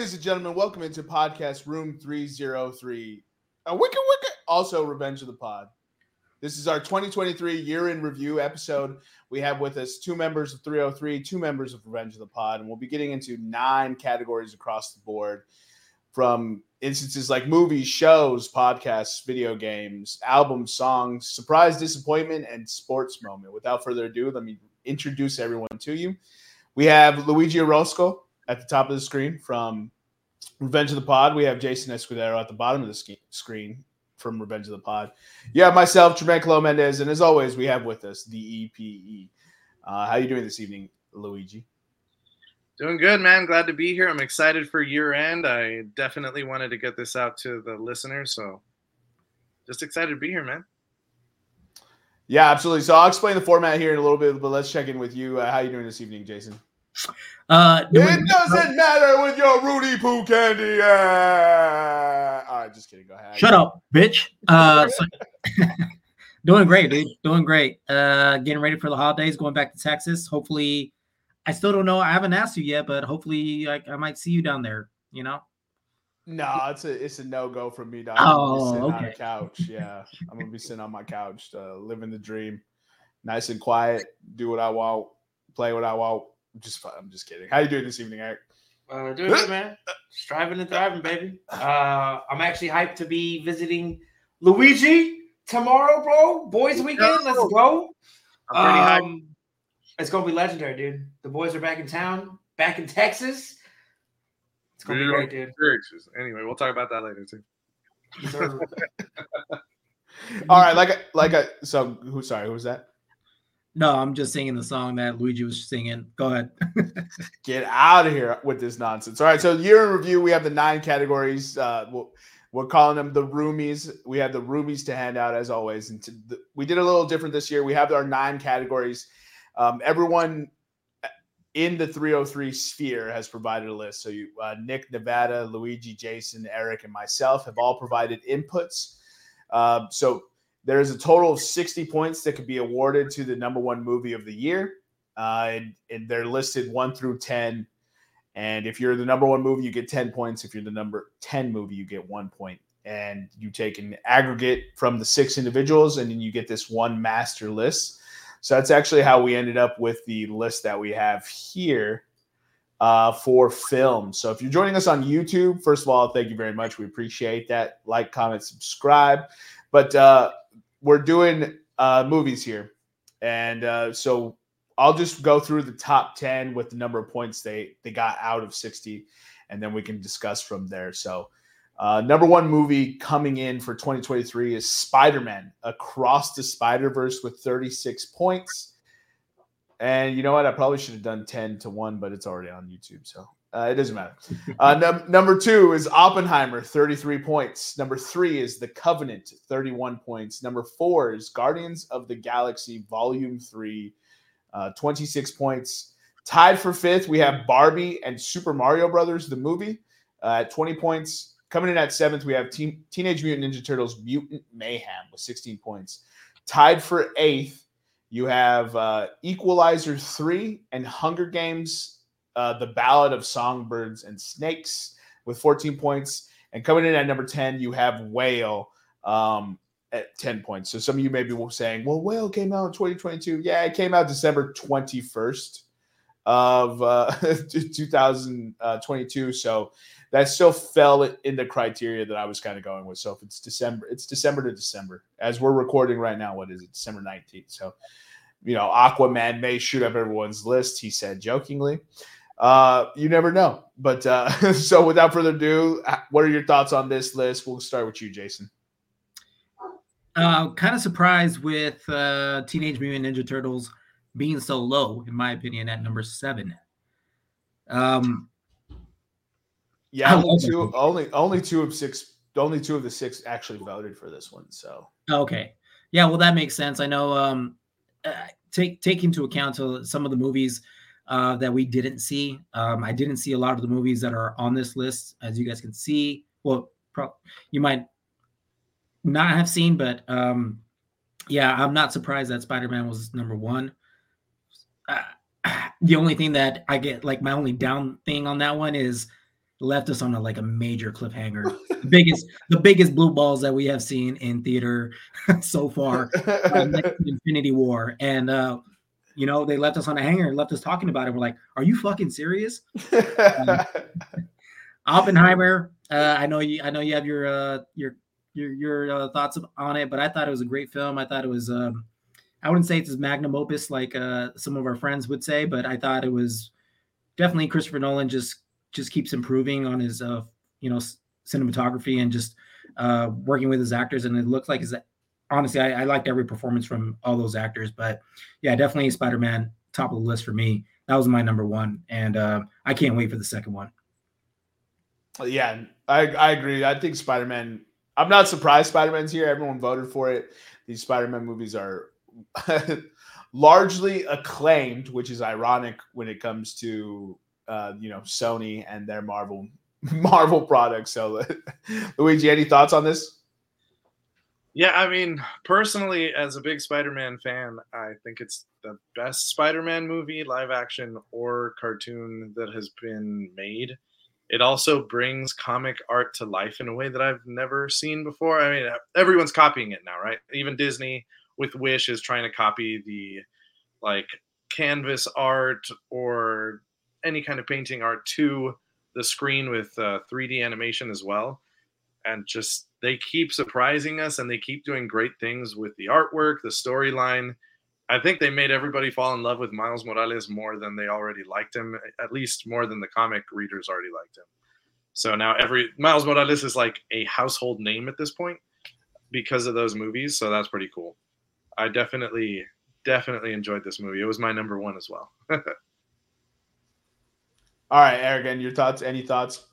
ladies and gentlemen, welcome into podcast room 303. A wicked wicked. Also, Revenge of the Pod. This is our 2023 year in review episode. We have with us two members of 303, two members of Revenge of the Pod, and we'll be getting into nine categories across the board from instances like movies, shows, podcasts, video games, albums, songs, surprise, disappointment, and sports moment. Without further ado, let me introduce everyone to you. We have Luigi Orozco at the top of the screen from Revenge of the Pod. We have Jason Escudero at the bottom of the screen from Revenge of the Pod. You have myself, Jermaine Clo Mendez, and as always, we have with us the EPE. Uh, how you doing this evening, Luigi? Doing good, man. Glad to be here. I'm excited for year end. I definitely wanted to get this out to the listeners, so just excited to be here, man. Yeah, absolutely. So I'll explain the format here in a little bit, but let's check in with you. Uh, how you doing this evening, Jason? Uh, it doesn't matter with your Rudy Poo candy. Yeah. All right, just kidding. Go ahead. Shut up, bitch. Uh, so, doing great, dude. Doing great. Uh, getting ready for the holidays. Going back to Texas. Hopefully, I still don't know. I haven't asked you yet, but hopefully, I, I might see you down there. You know. No, it's a it's a no go for me. Dog. Oh, I'm okay. on a couch. Yeah, I'm gonna be sitting on my couch, uh, living the dream, nice and quiet, do what I want, play what I want. Just I'm just kidding. How you doing this evening, Eric? Uh, doing good, man. Striving and thriving, baby. Uh, I'm actually hyped to be visiting Luigi tomorrow, bro. Boys weekend. Let's go. I'm pretty hyped. Um, it's gonna be legendary, dude. The boys are back in town, back in Texas. It's gonna be Dude, great, dude. Experiences. Anyway, we'll talk about that later too. All right, like a, like a so who? Sorry, who was that? No, I'm just singing the song that Luigi was singing. Go ahead. Get out of here with this nonsense. All right, so year in review, we have the nine categories. Uh, we'll, we're calling them the roomies. We have the roomies to hand out as always, and the, we did a little different this year. We have our nine categories. Um, everyone in the 303 sphere has provided a list. So you, uh, Nick, Nevada, Luigi, Jason, Eric, and myself have all provided inputs. Uh, so there is a total of 60 points that could be awarded to the number one movie of the year. Uh, and, and they're listed one through 10. And if you're the number one movie, you get 10 points. If you're the number 10 movie, you get one point. And you take an aggregate from the six individuals, and then you get this one master list. So that's actually how we ended up with the list that we have here uh, for film. So if you're joining us on YouTube, first of all, thank you very much. We appreciate that. Like, comment, subscribe. But uh, we're doing uh, movies here. And uh, so I'll just go through the top 10 with the number of points they, they got out of 60, and then we can discuss from there. So, uh, number one movie coming in for 2023 is Spider Man Across the Spider Verse with 36 points. And you know what? I probably should have done 10 to 1, but it's already on YouTube. So uh, it doesn't matter. Uh, num- number two is Oppenheimer, 33 points. Number three is The Covenant, 31 points. Number four is Guardians of the Galaxy, Volume 3, uh, 26 points. Tied for fifth, we have Barbie and Super Mario Brothers, the movie, uh, at 20 points. Coming in at seventh, we have Teen- Teenage Mutant Ninja Turtles Mutant Mayhem with 16 points. Tied for eighth, you have uh, Equalizer 3 and Hunger Games, uh, The Ballad of Songbirds and Snakes with 14 points. And coming in at number 10, you have Whale um, at 10 points. So some of you may be saying, well, Whale came out in 2022. Yeah, it came out December 21st of uh, 2022. So that still fell in the criteria that I was kind of going with. So if it's December, it's December to December. As we're recording right now, what is it? December 19th. So, you know, Aquaman may shoot up everyone's list, he said jokingly. Uh, you never know. But uh, so without further ado, what are your thoughts on this list? We'll start with you, Jason. Uh, kind of surprised with uh, Teenage Mutant Ninja Turtles being so low, in my opinion, at number seven. Um, yeah, only two, only only two of six, only two of the six actually voted for this one. So Okay. Yeah, well, that makes sense. I know. Um, uh, take take into account some of the movies uh, that we didn't see. Um, I didn't see a lot of the movies that are on this list, as you guys can see. Well, pro- you might not have seen, but um, yeah, I'm not surprised that Spider Man was number one. Uh, the only thing that I get, like, my only down thing on that one is left us on a like a major cliffhanger. the biggest, the biggest blue balls that we have seen in theater so far. uh, Infinity War, and uh, you know they left us on a hanger and left us talking about it. We're like, "Are you fucking serious?" Oppenheimer. Uh, I know you. I know you have your uh, your your your uh, thoughts on it, but I thought it was a great film. I thought it was. Um, I wouldn't say it's his magnum opus like uh, some of our friends would say, but I thought it was definitely Christopher Nolan just just keeps improving on his uh, you know cinematography and just uh, working with his actors, and it looked like his. Honestly, I, I liked every performance from all those actors, but yeah, definitely Spider Man top of the list for me. That was my number one, and uh, I can't wait for the second one. Yeah, I, I agree. I think Spider Man. I'm not surprised Spider Man's here. Everyone voted for it. These Spider Man movies are largely acclaimed, which is ironic when it comes to uh, you know Sony and their Marvel Marvel products. So, Luigi, any thoughts on this? Yeah, I mean, personally, as a big Spider-Man fan, I think it's the best Spider-Man movie, live action or cartoon that has been made. It also brings comic art to life in a way that I've never seen before. I mean, everyone's copying it now, right? Even Disney with Wish is trying to copy the like canvas art or any kind of painting art to the screen with uh, 3D animation as well. And just they keep surprising us and they keep doing great things with the artwork, the storyline. I think they made everybody fall in love with Miles Morales more than they already liked him, at least more than the comic readers already liked him. So now every Miles Morales is like a household name at this point because of those movies. So that's pretty cool. I definitely, definitely enjoyed this movie. It was my number one as well. All right, Eric, and your thoughts? Any thoughts?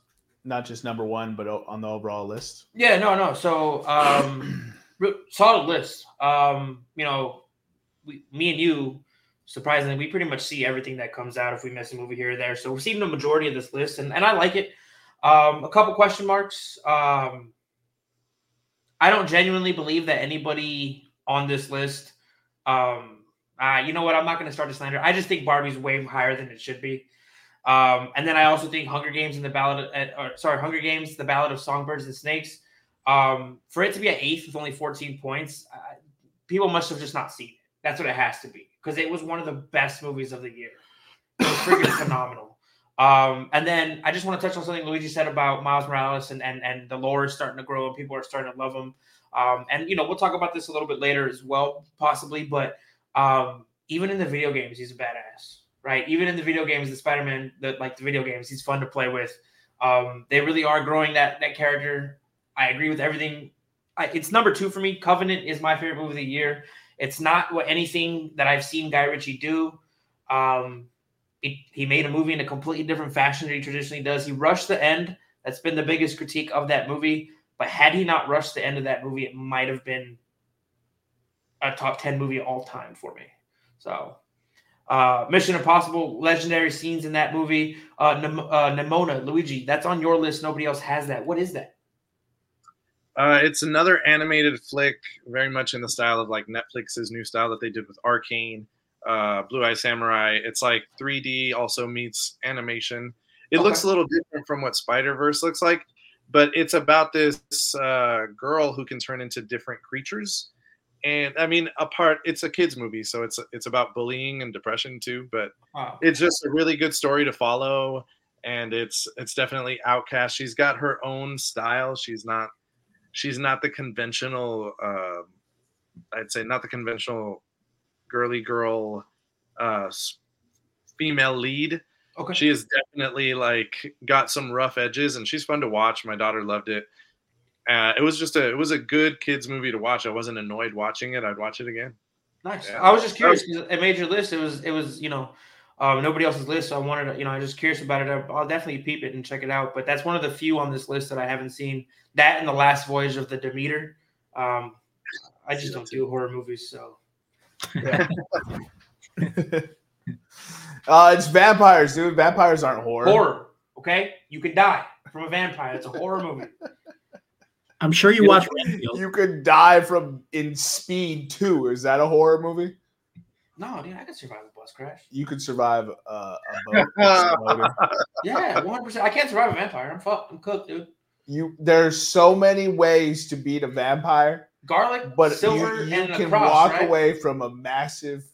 Not just number one, but on the overall list. Yeah, no, no. So, um, solid list. Um, you know, we, me and you, surprisingly, we pretty much see everything that comes out if we miss a movie here or there. So we've seen the majority of this list, and, and I like it. Um, a couple question marks. Um, I don't genuinely believe that anybody on this list. Um, uh, you know what? I'm not going to start a slander. I just think Barbie's way higher than it should be. Um, and then I also think Hunger Games and the Ballad, of, or, sorry, Hunger Games, the Ballad of Songbirds and Snakes. Um, for it to be at eighth with only 14 points, uh, people must have just not seen it. That's what it has to be because it was one of the best movies of the year. It was freaking phenomenal. Um, and then I just want to touch on something Luigi said about Miles Morales and, and and the lore is starting to grow and people are starting to love him. Um, and you know we'll talk about this a little bit later as well, possibly. But um, even in the video games, he's a badass right? Even in the video games, the Spider-Man, the like the video games, he's fun to play with. Um, they really are growing that that character. I agree with everything. I, it's number two for me. Covenant is my favorite movie of the year. It's not what anything that I've seen Guy Ritchie do. Um, he, he made a movie in a completely different fashion than he traditionally does. He rushed the end. That's been the biggest critique of that movie. But had he not rushed the end of that movie, it might have been a top 10 movie all time for me. So uh, Mission Impossible, legendary scenes in that movie. Uh, Nem- uh, Nimona, Luigi, that's on your list. Nobody else has that. What is that? Uh, it's another animated flick, very much in the style of like Netflix's new style that they did with Arcane, uh, Blue Eye Samurai. It's like 3D, also meets animation. It okay. looks a little different from what Spider Verse looks like, but it's about this uh, girl who can turn into different creatures and I mean, apart, it's a kids movie, so it's it's about bullying and depression too. But wow. it's just a really good story to follow, and it's it's definitely outcast. She's got her own style. She's not she's not the conventional. Uh, I'd say not the conventional girly girl uh, female lead. Okay. She is definitely like got some rough edges, and she's fun to watch. My daughter loved it. Uh, it was just a it was a good kids movie to watch. I wasn't annoyed watching it. I'd watch it again. Nice. Yeah. I was just curious. It made your list. It was it was you know um, nobody else's list. So I wanted to you know I was just curious about it. I'll definitely peep it and check it out. But that's one of the few on this list that I haven't seen. That and the last voyage of the Demeter. Um, I just don't do horror movies, so. Yeah. uh, it's vampires, dude. Vampires aren't horror. Horror. Okay, you could die from a vampire. It's a horror movie. I'm sure you, you watch. You could die from in Speed too. Is that a horror movie? No, dude, I could survive a bus crash. You could survive uh, a boat. exploding. Yeah, one hundred percent. I can't survive a vampire. I'm fucked. I'm cooked, dude. you there's so many ways to beat a vampire, Garlic, but silver, you, you and can cross, walk right? away from a massive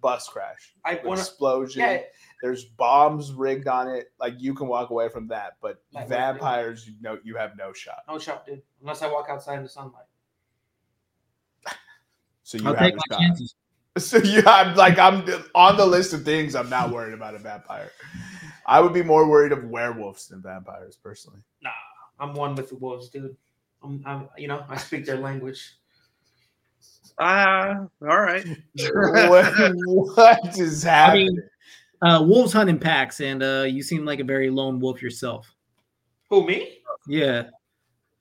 bus crash, I want to. explosion. Yeah, There's bombs rigged on it. Like you can walk away from that, but Like, vampires, you know, you have no shot. no shot, dude. Unless I walk outside in the sunlight. So you I'll have take a my shot. chances. So you have like I'm on the list of things I'm not worried about a vampire. I would be more worried of werewolves than vampires personally. Nah, I'm one with the wolves, dude. I'm, I'm you know, I speak their language. Ah, all right. what, what is I happening? mean, uh, wolves hunt in packs, and uh, you seem like a very lone wolf yourself. Who me? Yeah,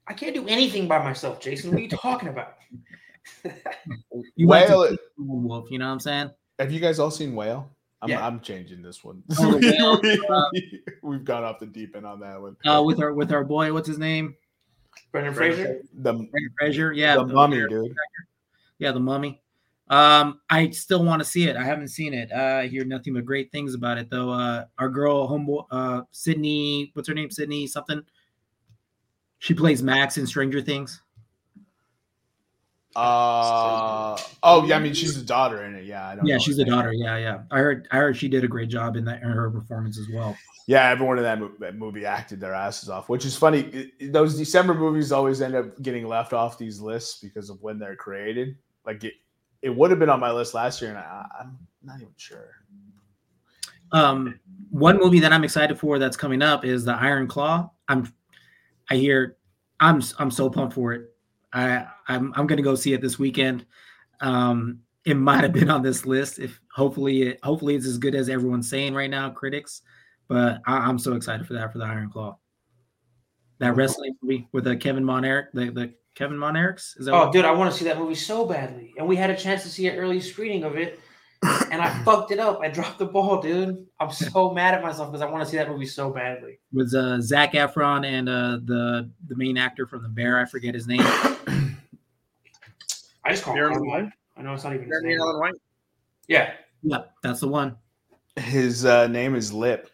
I can't do anything by myself, Jason. What are you talking about? you like to Whale- be lone wolf. You know what I'm saying? have you guys all seen Whale? I'm, Yeah. I'm changing this one. Oh, Whale, we, have gone off the deep end on that one. Uh, with our with our boy, what's his name? Brendan Fraser. The, Brendan Fraser. Yeah, the mummy, dude. Yeah, the mummy. Um, I still want to see it. I haven't seen it. Uh, I hear nothing but great things about it, though. Uh, our girl, homeboy, uh, Sydney, what's her name? Sydney something. She plays Max in Stranger Things. Uh, oh yeah, I mean she's a daughter in it. Yeah, I don't. Yeah, she's a daughter. Yeah, yeah. I heard. I heard she did a great job in that in her performance as well. Yeah, everyone in that, mo- that movie acted their asses off, which is funny. Those December movies always end up getting left off these lists because of when they're created. Like it, it would have been on my list last year, and I, I'm not even sure. Um, one movie that I'm excited for that's coming up is the Iron Claw. I'm, I hear, I'm I'm so pumped for it. I I'm I'm gonna go see it this weekend. Um, it might have been on this list if hopefully it hopefully it's as good as everyone's saying right now, critics. But I, I'm so excited for that for the Iron Claw. That wrestling movie with the Kevin Von Erich, the, the Kevin Von Erichs. Is that Oh, what- dude, I want to see that movie so badly. And we had a chance to see an early screening of it. And I fucked it up. I dropped the ball, dude. I'm so mad at myself because I want to see that movie so badly. with uh, Zac Efron and uh, the the main actor from The Bear. I forget his name. I just call Jeremy him White? White. I know it's not even his name. Allen White. Yeah. Yeah, that's the one. His uh, name is Lip.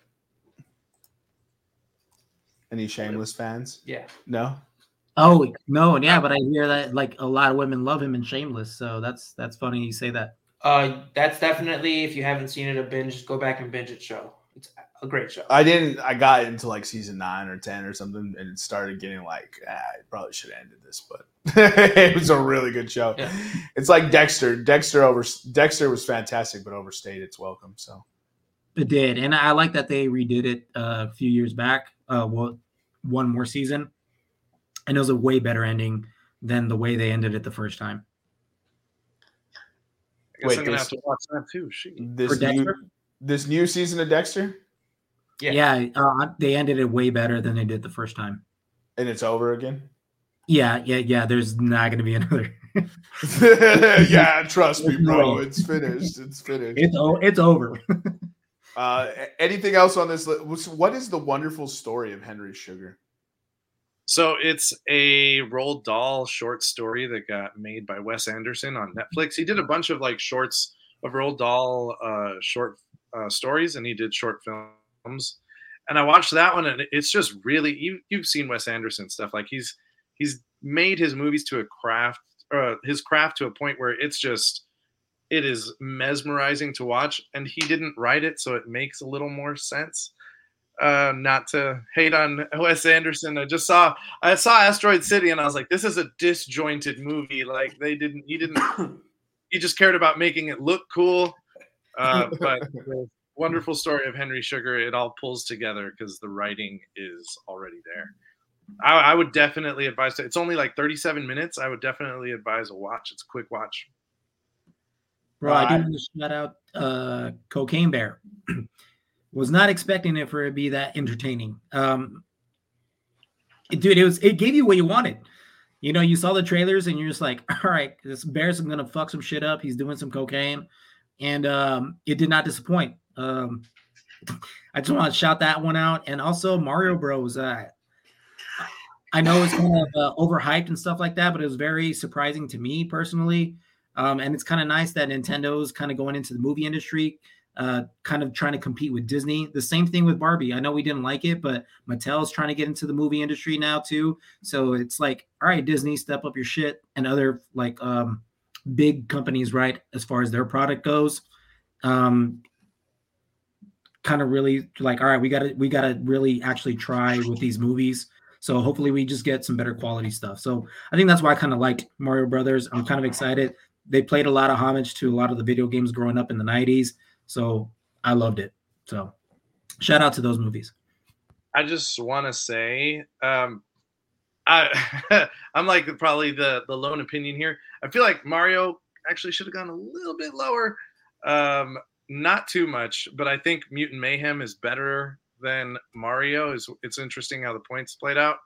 Any Shameless fans? Yeah. No. Oh no, yeah, but I hear that like a lot of women love him in Shameless, so that's that's funny you say that. Uh, that's definitely, if you haven't seen it, a binge, just go back and binge it show. It's a great show. I didn't. I got into like season nine or ten or something, and it started getting like, ah, I probably should have ended this, but it was a really good show. Yeah. It's like Dexter. Dexter over Dexter was fantastic, but overstayed its welcome. So It did, and I like that they redid it uh, a few years back. Uh, well, one more season, and it was a way better ending than the way they ended it the first time. I guess Wait, I'm gonna this- have to watch that too. She. this new this new season of Dexter, Yeah. Yeah, uh, they ended it way better than they did the first time. and it's over again. Yeah, yeah, yeah. There's not going to be another. yeah, trust me, bro. It's finished. It's finished. it's o- it's over. Uh, anything else on this list? What is the wonderful story of Henry Sugar? So it's a Roald Dahl short story that got made by Wes Anderson on Netflix. He did a bunch of like shorts of Roald Dahl uh, short uh, stories, and he did short films. And I watched that one, and it's just really you, you've seen Wes Anderson stuff. Like he's he's made his movies to a craft, uh, his craft to a point where it's just it is mesmerizing to watch. And he didn't write it, so it makes a little more sense uh not to hate on Wes Anderson. I just saw I saw Asteroid City and I was like, this is a disjointed movie. Like they didn't he didn't he just cared about making it look cool. Uh but the wonderful story of Henry Sugar, it all pulls together because the writing is already there. I, I would definitely advise it. it's only like 37 minutes. I would definitely advise a watch. It's a quick watch. Bro, I Right. do want to shout out uh, Cocaine Bear. Was not expecting it for it to be that entertaining. Um, it- dude, it was it gave you what you wanted. You know, you saw the trailers and you're just like, all right, this bear's gonna fuck some shit up. He's doing some cocaine, and um, it did not disappoint. Um, I just want to shout that one out, and also Mario Bros. Uh, I know it's kind of uh, overhyped and stuff like that, but it was very surprising to me personally. Um, and it's kind of nice that Nintendo's kind of going into the movie industry, uh, kind of trying to compete with Disney. The same thing with Barbie. I know we didn't like it, but Mattel's trying to get into the movie industry now too. So it's like, all right, Disney, step up your shit, and other like um, big companies, right, as far as their product goes. Um, kind of really like, all right, we gotta we gotta really actually try with these movies. So hopefully we just get some better quality stuff. So I think that's why I kind of liked Mario Brothers. I'm kind of excited. They played a lot of homage to a lot of the video games growing up in the 90s. So I loved it. So shout out to those movies. I just want to say, um, I I'm like probably the the lone opinion here. I feel like Mario actually should have gone a little bit lower. Um, not too much, but I think Mutant Mayhem is better than Mario. Is it's interesting how the points played out.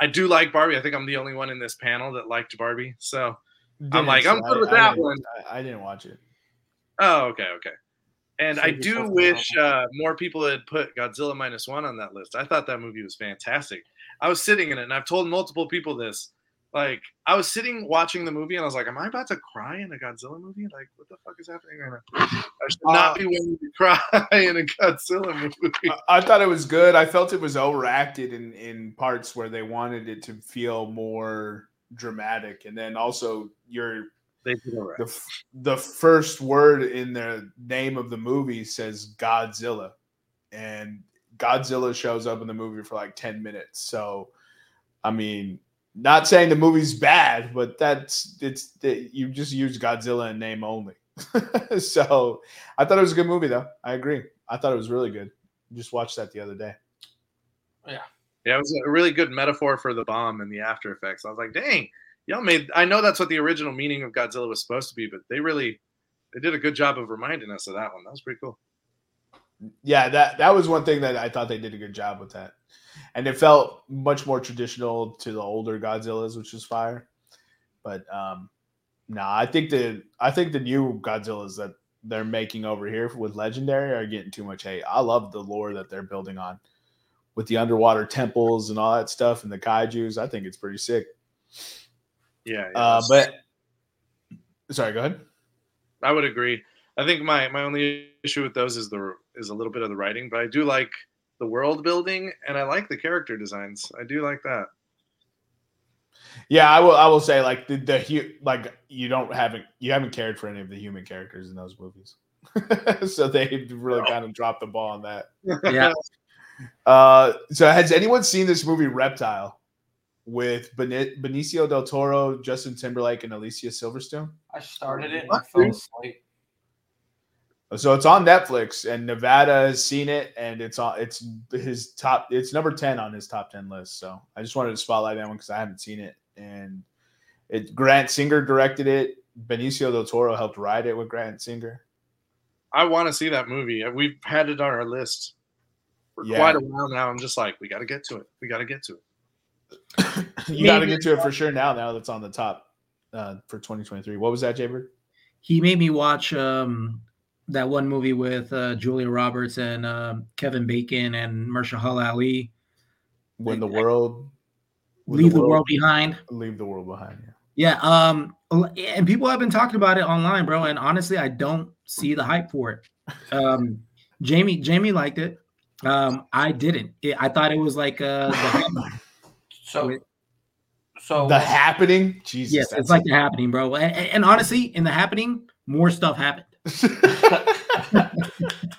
I do like Barbie. I think I'm the only one in this panel that liked Barbie. So I'm like, I'm good with I, that didn't- one. I, I didn't watch it. Oh, okay, okay. And I do wish uh, more people had put Godzilla minus one on that list. I thought that movie was fantastic. I was sitting in it, and I've told multiple people this. Like, I was sitting watching the movie, and I was like, "Am I about to cry in a Godzilla movie? Like, what the fuck is happening right now? I should not Uh, be willing to cry in a Godzilla movie." I, I thought it was good. I felt it was overacted in in parts where they wanted it to feel more dramatic, and then also your They did all right. the the first word in the name of the movie says Godzilla, and Godzilla shows up in the movie for like ten minutes. So, I mean, not saying the movie's bad, but that's it's it, you just use Godzilla in name only. so, I thought it was a good movie, though. I agree. I thought it was really good. Just watched that the other day. Yeah. Yeah, it was a really good metaphor for the bomb and the after effects. I was like, "Dang, y'all made." I know that's what the original meaning of Godzilla was supposed to be, but they really they did a good job of reminding us of that one. That was pretty cool. yeah that that was one thing that i thought they did a good job with that and it felt much more traditional to the older godzillas which was fire but um no i think the i think the new godzillas that they're making over here with legendary are getting too much hate i love the lore that they're building on with the underwater temples and all that stuff and the kaijus i think it's pretty sick Yeah, yeah, uh but sorry go ahead I would agree. I think my my only issue with those is the is a little bit of the writing, but I do like the world building and I like the character designs. I do like that. Yeah, I will. I will say like the the hu- like you don't haven't you haven't cared for any of the human characters in those movies, so they really kind of dropped the ball on that. Yeah. Uh, so has anyone seen this movie Reptile with Beni- Benicio del Toro, Justin Timberlake, and Alicia Silverstone? I started it and I fell asleep. So it's on Netflix, and Nevada has seen it, and it's on. It's his top. It's number ten on his top ten list. So I just wanted to spotlight that one because I haven't seen it, and it Grant Singer directed it. Benicio del Toro helped write it with Grant Singer. I want to see that movie. Uh, we've had it on our list for Yeah. quite a while now. I'm just like, we got to get to it. We got to get to it. you got to get to it for sure now. Now that's on the top uh, for 2023. What was that, Jaybird? He made me watch um, that one movie with uh, Julia Roberts and um Kevin Bacon and Mahershala Ali, When the world when Leave the World Behind. leave the world behind. Yeah. Yeah, um, and people have been talking about it online, bro. And honestly, I don't see the hype for it. Um, Jamie, Jamie liked it. Um, I didn't. It, I thought it was like uh, the, So, Wait. so The happening. Jesus. yes, it's like the happening, bro. And, and honestly, in the happening, more stuff happened.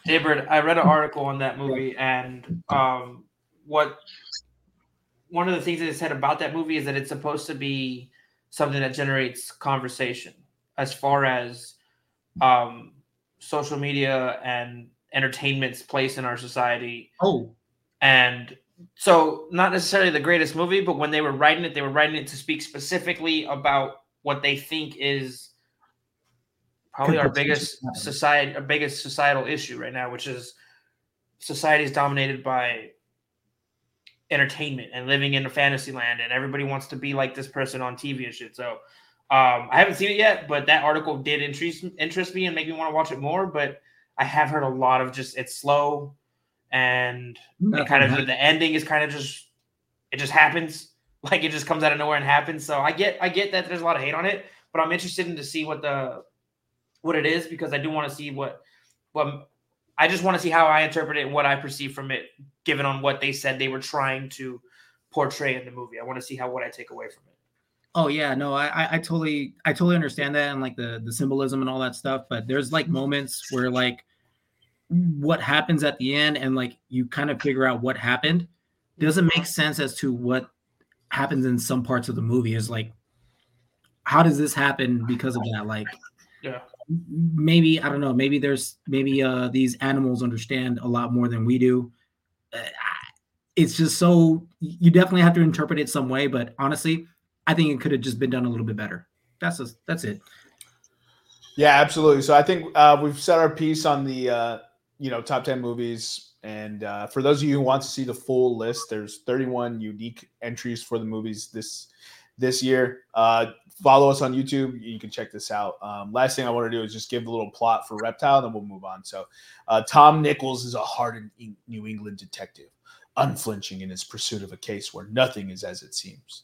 Jaybird, I read an article on that movie, and um, what one of the things that it said about that movie is that it's supposed to be something that generates conversation as far as um, social media and entertainment's place in our society. Oh, And so, not necessarily the greatest movie, but when they were writing it, they were writing it to speak specifically about what they think is probably our biggest society, our biggest societal issue right now, which is society is dominated by entertainment and living in a fantasy land, and everybody wants to be like this person on TV and shit. So, um, I haven't seen it yet, but that article did interest interest me and make me want to watch it more. But I have heard a lot of just it's slow and it kind of the ending is kind of just it just happens like it just comes out of nowhere and happens so i get i get that there's a lot of hate on it but I'm interested in to see what the what it is because I do want to see what what I just want to see how I interpret it and what I perceive from it, given on what they said they were trying to portray in the movie. I want to see how what I take away from it. Oh yeah, no, I, I I totally I totally understand that and like the the symbolism and all that stuff. But there's like moments where like what happens at the end and like you kind of figure out what happened doesn't make sense as to what happens in some parts of the movie. Is like, how does this happen because of that? Like, Yeah. maybe I don't know. Maybe there's maybe uh these animals understand a lot more than we do. Uh, it's just so you definitely have to interpret it some way. But honestly, I think it could have just been done a little bit better. That's just, that's it. Yeah, absolutely. So I think uh, we've set our piece on the uh, you know top ten movies, and uh, for those of you who want to see the full list, there's 31 unique entries for the movies this this year. Uh, follow us on YouTube. You can check this out. Um, last thing I want to do is just give a little plot for Reptile, then we'll move on. So uh, Tom Nichols is a hardened New England detective, unflinching in his pursuit of a case where nothing is as it seems,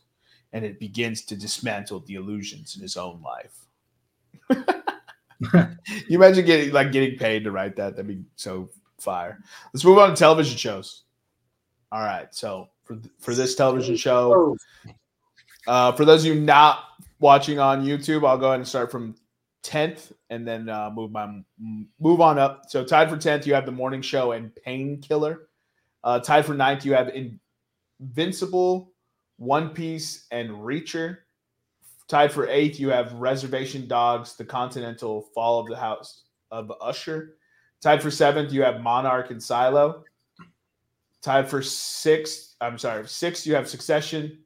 and it begins to dismantle the illusions in his own life. you imagine getting like getting paid to write that? That'd be so fire. Let's move on to television shows. All right, so for for this television show, uh, for those of you not watching on YouTube, I'll go ahead and start from tenth, and then uh, move my move on up. So tied for tenth, you have the morning show and Painkiller. Uh, tied for ninth, you have Invincible, One Piece, and Reacher. Tied for eighth, you have Reservation Dogs, The Continental, Fall of the House of Usher. Tied for seventh, you have Monarch and Silo. Tied for sixth, I'm sorry, sixth, you have Succession.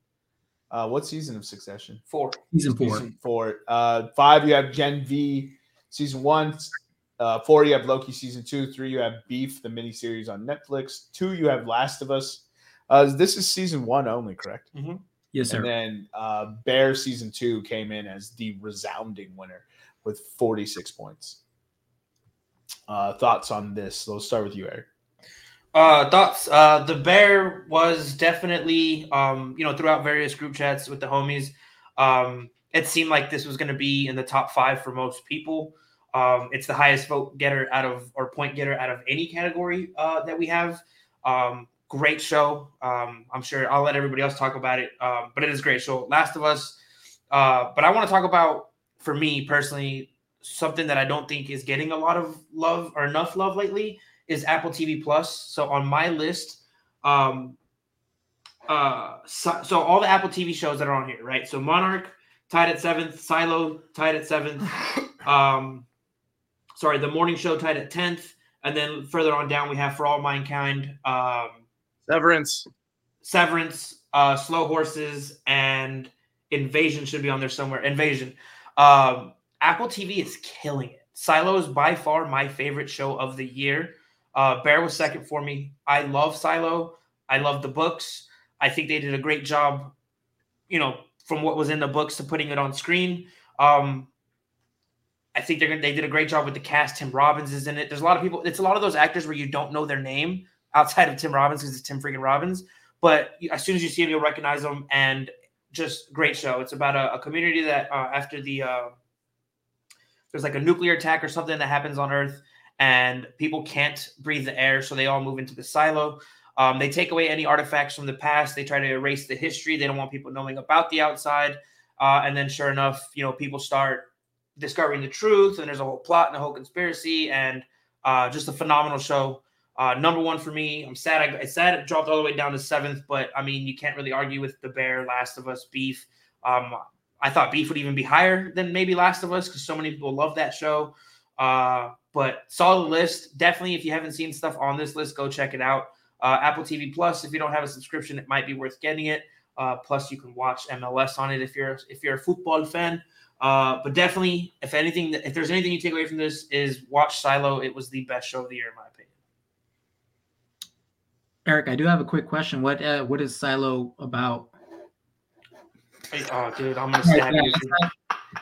Uh, what season of Succession? Four. Season four. Season four. Uh, five, you have Gen V season one. Uh, four, you have Loki season two. Three, you have Beef, the miniseries on Netflix. Two, you have Last of Us. Uh, this is season one only, correct? Yes, sir. And then uh, Bear season two came in as the resounding winner with 46 points. Uh, thoughts on this? Let's start with you, Eric. Uh, thoughts. Uh, the bear was definitely, um, you know, throughout various group chats with the homies. Um, it seemed like this was going to be in the top five for most people. Um, it's the highest vote getter out of or point getter out of any category uh, that we have. Um, great show. Um, I'm sure I'll let everybody else talk about it, um, but it is great show. Last of Us. Uh, but I want to talk about, for me personally, something that I don't think is getting a lot of love or enough love lately is Apple TV Plus. So on my list, um, uh, so, so all the Apple TV shows that are on here, right? So Monarch tied at seventh, Silo tied at seventh, um, sorry, the Morning Show tied at tenth, and then further on down we have For All Mankind, um, Severance. Severance, uh, Slow Horses, and Invasion should be on there somewhere. Invasion. Um, Apple TV is killing it. Silo is by far my favorite show of the year. Uh, Bear was second for me. I love Silo. I love the books. I think they did a great job, you know, from what was in the books to putting it on screen. Um, I think they're gonna, they did a great job with the cast. Tim Robbins is in it. There's a lot of people. It's a lot of those actors where you don't know their name outside of Tim Robbins because it's Tim freaking Robbins. But as soon as you see him, you'll recognize him. And just great show. It's about a, a community that uh, after the uh, there's like a nuclear attack or something that happens on Earth, and people can't breathe the air, so they all move into the silo. Um, they take away any artifacts from the past. They try to erase the history. They don't want people knowing about the outside. Uh, and then, sure enough, you know, people start discovering the truth, and there's a whole plot and a whole conspiracy, and uh, just a phenomenal show. Uh, number one for me. I'm sad. I, it's sad it dropped all the way down to seventh, but I mean, you can't really argue with the Bear, Last of Us, Beef. Um, I thought Beef would even be higher than maybe Last of Us because so many people love that show. Uh, but solid list. Definitely, if you haven't seen stuff on this list, go check it out. Uh, Apple TV Plus. If you don't have a subscription, it might be worth getting it. Uh, plus, you can watch MLS on it if you're if you're a football fan. Uh, but definitely, if anything, if there's anything you take away from this, is watch Silo. It was the best show of the year, in my. Eric, I do have a quick question. What uh, what is Silo about? Hey, Oh, dude, I'm gonna stab you.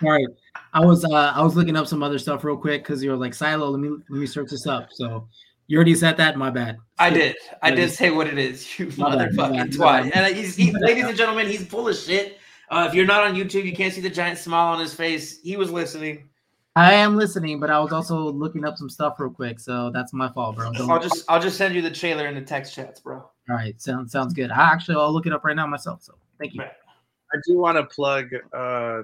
Sorry, I was uh, I was looking up some other stuff real quick because you were like Silo. Let me let me search this up. So you already said that. My bad. I did. I did say what it is. You My motherfucking bad, twat. And he's, he, ladies and gentlemen, he's full of shit. Uh, if you're not on YouTube, you can't see the giant smile on his face. He was listening. I am listening, but I was also looking up some stuff real quick, so that's my fault, bro. Don't- I'll just I'll just send you the trailer in the text chats, bro. All right, sounds sounds good. I actually I'll look it up right now myself. So thank you. I do want to plug uh,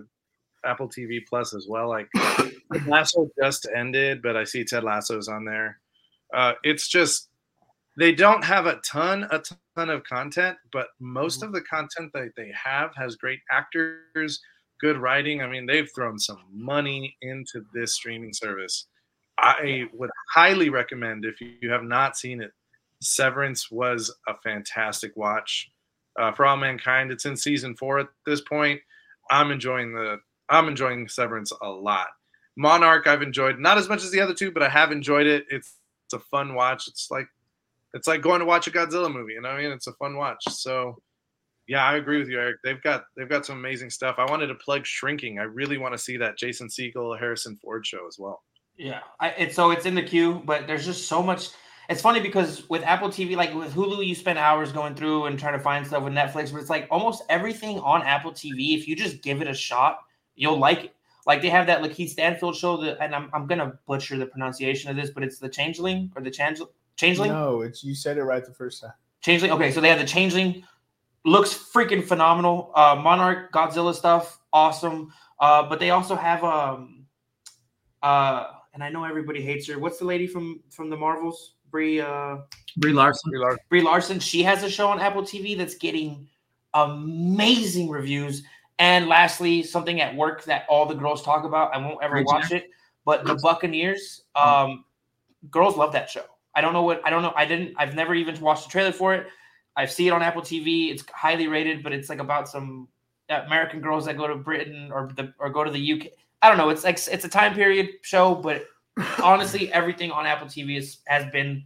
Apple TV Plus as well. Like Ted Lasso just ended, but I see Ted Lasso's on there. Uh, it's just they don't have a ton, a ton of content, but most of the content that they have has great actors, good writing. I mean, they've thrown some money into this streaming service. I would highly recommend if you have not seen it. Severance was a fantastic watch uh, for all mankind. It's in season four at this point. I'm enjoying the I'm enjoying Severance a lot. Monarch I've enjoyed not as much as the other two, but I have enjoyed it. It's it's a fun watch. It's like it's like going to watch a Godzilla movie. You know what I mean? It's a fun watch. So yeah, I agree with you, Eric. They've got they've got some amazing stuff. I wanted to plug Shrinking. I really want to see that Jason Segel, Harrison Ford show as well. Yeah, I, it's so it's in the queue, but there's just so much. It's funny because with Apple TV, like with Hulu, you spend hours going through and trying to find stuff with Netflix, but it's like almost everything on Apple TV. If you just give it a shot, you'll like it. Like they have that Lakeith Stanfield show, that, and I'm, I'm gonna butcher the pronunciation of this, but it's the Changeling or the Change, Changeling. No, it's you said it right the first time. Changeling. Okay, so they have the Changeling. Looks freaking phenomenal. Uh, Monarch, Godzilla stuff, awesome. Uh, but they also have um, uh, and I know everybody hates her. What's the lady from from the Marvels? Brie uh, Brie Larson. Brie Larson. She has a show on Apple TV that's getting amazing reviews. And lastly, something at work that all the girls talk about. I won't ever Great watch it, but the Buccaneers. Um, girls love that show. I don't know what I don't know. I didn't. I've never even watched the trailer for it. I see it on Apple TV. It's highly rated, but it's like about some American girls that go to Britain or the or go to the UK. I don't know. It's like it's a time period show, but honestly, everything on Apple TV is, has been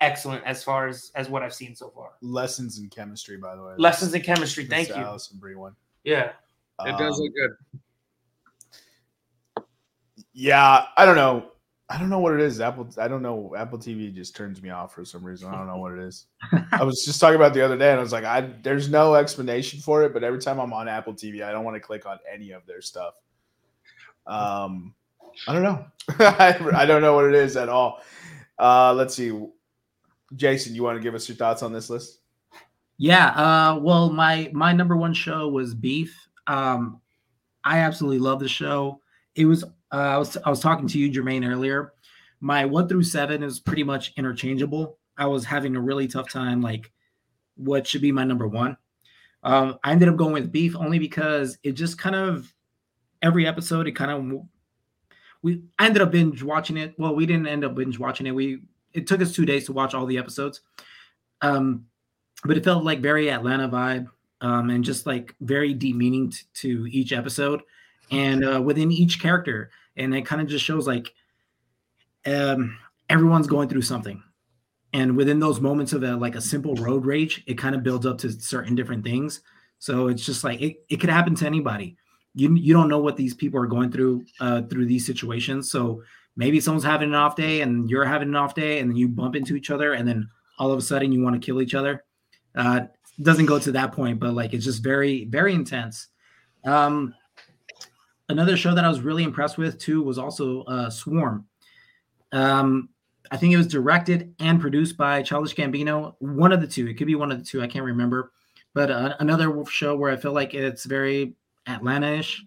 excellent as far as as what I've seen so far. Lessons in chemistry, by the way. Lessons in chemistry. Thank you. Alison Brie one. Yeah. It does Um, look good. Yeah, I don't know. I don't know what it is. Apple. I don't know. Apple TV just turns me off for some reason. I don't know what it is. I was just talking about the other day, and I was like, I there's no explanation for it. But every time I'm on Apple TV, I don't want to click on any of their stuff. Um, I don't know. I, I don't know what it is at all. Uh, let's see. Jason, you want to give us your thoughts on this list? Yeah. Uh, well, my my number one show was Beef. Um, I absolutely love the show. It was. Uh, I was I was talking to you, Jermaine, earlier. My one through seven is pretty much interchangeable. I was having a really tough time, like what should be my number one. Um, I ended up going with Beef only because it just kind of every episode it kind of we I ended up binge watching it. Well, we didn't end up binge watching it. We it took us two days to watch all the episodes. Um, but it felt like very Atlanta vibe, um, and just like very deep meaning t- to each episode, and uh, within each character, and it kind of just shows like um, everyone's going through something, and within those moments of a, like a simple road rage, it kind of builds up to certain different things. So it's just like it, it could happen to anybody. You you don't know what these people are going through uh, through these situations. So maybe someone's having an off day and you're having an off day, and then you bump into each other, and then all of a sudden you want to kill each other. Uh, doesn't go to that point, but like it's just very, very intense. Um, another show that I was really impressed with too was also uh, Swarm. Um, I think it was directed and produced by Childish Gambino. One of the two. It could be one of the two. I can't remember. But uh, another show where I feel like it's very Atlanta-ish,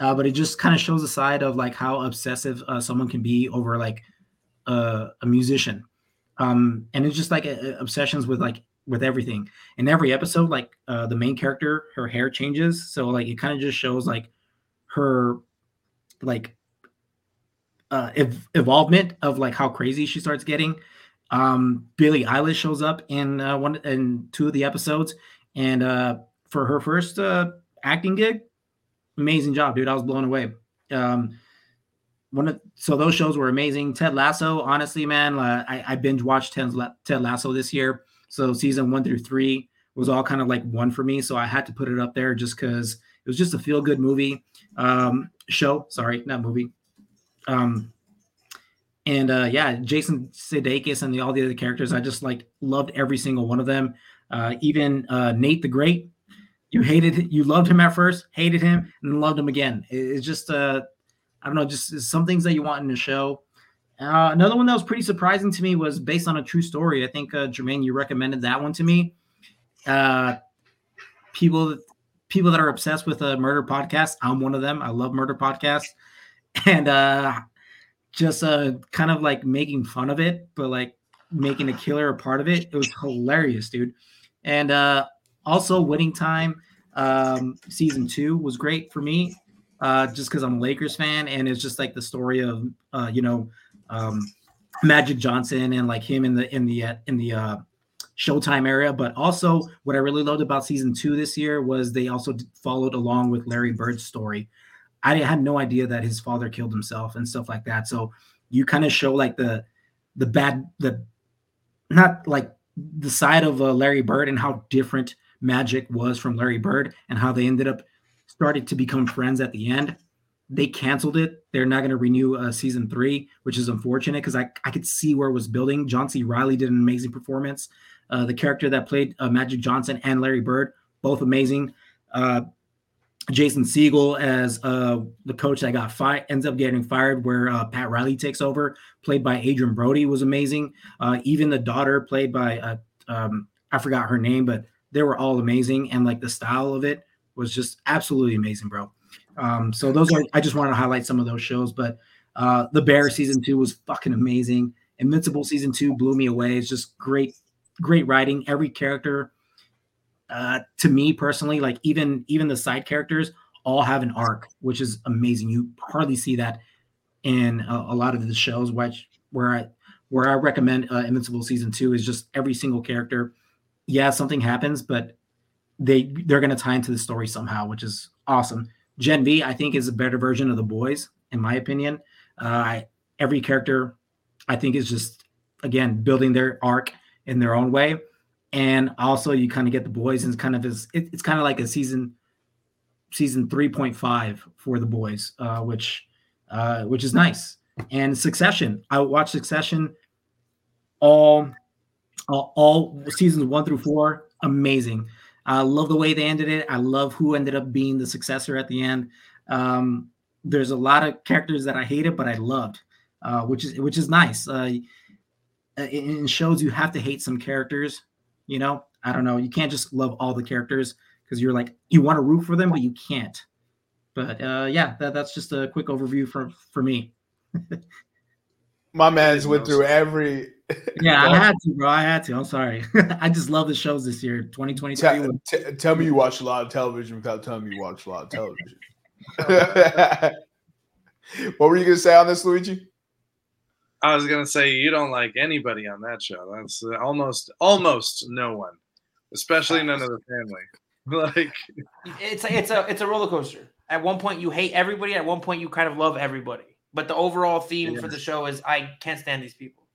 uh, but it just kind of shows a side of like how obsessive uh, someone can be over like a musician. Um, and it's just like obsessions with like with everything. In every episode, like uh, the main character, her hair changes, so like it kind of just shows like her like uh ev- evolvement of like how crazy she starts getting. Um, Billie Eilish shows up in uh, one in two of the episodes, and uh, for her first uh, acting gig, amazing job, dude. I was blown away. Um, one of so those shows were amazing. Ted Lasso, honestly, man, uh, I, I binge watched Ted, Ted Lasso this year. So season one through three was all kind of like one for me. So I had to put it up there just because it was just a feel good movie um, show. Sorry, not movie. Um, and uh, yeah, Jason Sudeikis and the, all the other characters, I just like loved every single one of them. Uh, even uh, Nate the Great, you hated you loved him at first, hated him, and loved him again. It's just uh I don't know, just some things that you want in a show. Uh, another one that was pretty surprising to me was based on a true story. I think uh, Jermaine, you recommended that one to me. Uh, people, people that are obsessed with a murder podcast, I'm one of them. I love murder podcasts, and uh, just uh, kind of like making fun of it, but like making a killer a part of it. It was hilarious, dude. And uh, also, Winning Time um, season two was great for me, uh, just because I'm a Lakers fan, and it's just like the story of uh, you know um, Magic Johnson and like him in the in the uh, in the uh, Showtime area. But also, what I really loved about season two this year was they also followed along with Larry Bird's story. I had no idea that his father killed himself and stuff like that. So you kind of show like the the bad the not like the side of uh, Larry Bird and how different Magic was from Larry Bird and how they ended up started to become friends at the end they canceled it. They're not going to renew uh, season three, which is unfortunate because I, I could see where it was building. John C. Reilly did an amazing performance. Uh, the character that played uh, Magic Johnson and Larry Bird, both amazing. Uh, Jason Segel as uh, the coach that got fired ends up getting fired, where uh, Pat Riley takes over, played by Adrien Brody, was amazing. even the daughter, played by um, I forgot her name, but they were all amazing, and like the style of it was just absolutely amazing, bro. Um, so those are I just wanted to highlight some of those shows, but the Bear season two was fucking amazing. Invincible season two blew me away. It's just great, great writing. Every character, uh, to me personally, like even even the side characters, all have an arc, which is amazing. You hardly see that in a, a lot of the shows, which where I where I recommend uh, Invincible season two is just every single character. Yeah, something happens, but they they're gonna tie into the story somehow, which is awesome. Gen V, I think, is a better version of the boys, in my opinion. Uh, I, every character, I think, is just again building their arc in their own way, and also you kind of get the boys, and it's kind of is it, it's kind of like a season season three point five for the boys, uh, which uh, which is nice. And Succession, I watched Succession all all, all seasons one through four, amazing. I love the way they ended it. I love who ended up being the successor at the end. Um, there's a lot of characters that I hated, but I loved, uh, which is which is nice. Uh, it shows you have to hate some characters. You know, I don't know. You can't just love all the characters because you're like you want to root for them, but you can't. But uh, yeah, that, that's just a quick overview for for me. My man's went through every yeah, I had to, bro. I had to. I'm sorry. I just love the shows this year. 2023. Tell, t- tell me you watch a lot of television without telling me you watch a lot of television. what were you gonna say on this, Luigi? I was gonna say you don't like anybody on that show. That's uh, almost almost no one, especially none of the family. Like it's a, it's a it's a roller coaster. At one point you hate everybody. At one point you kind of love everybody. But the overall theme for the show is I can't stand these people.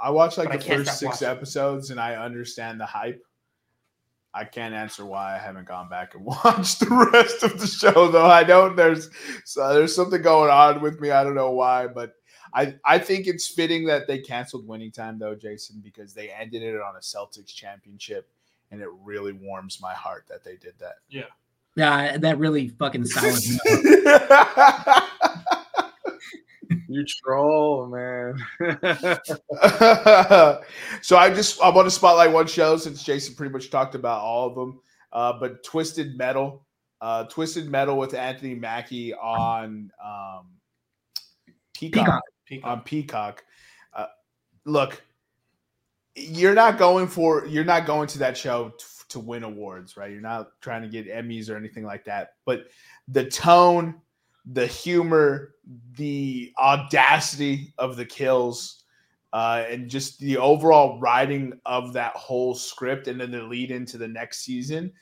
I watched like but the first six watching. episodes and I understand the hype. I can't answer why I haven't gone back and watched the rest of the show though. I don't there's so there's something going on with me. I don't know why, but I I think it's fitting that they canceled winning time though, Jason, because they ended it on a Celtics championship and it really warms my heart that they did that. Yeah. Yeah, that really fucking silenced you troll, man. so I just I want to spotlight one show since Jason pretty much talked about all of them. Uh, but Twisted Metal, uh, Twisted Metal with Anthony Mackie on um, Peacock, Peacock. Peacock. on Peacock. Uh, look, you're not going for you're not going to that show to, to win awards, right? You're not trying to get Emmys or anything like that. But the tone the humor, the audacity of the kills, uh, and just the overall writing of that whole script, and then the lead into the next season.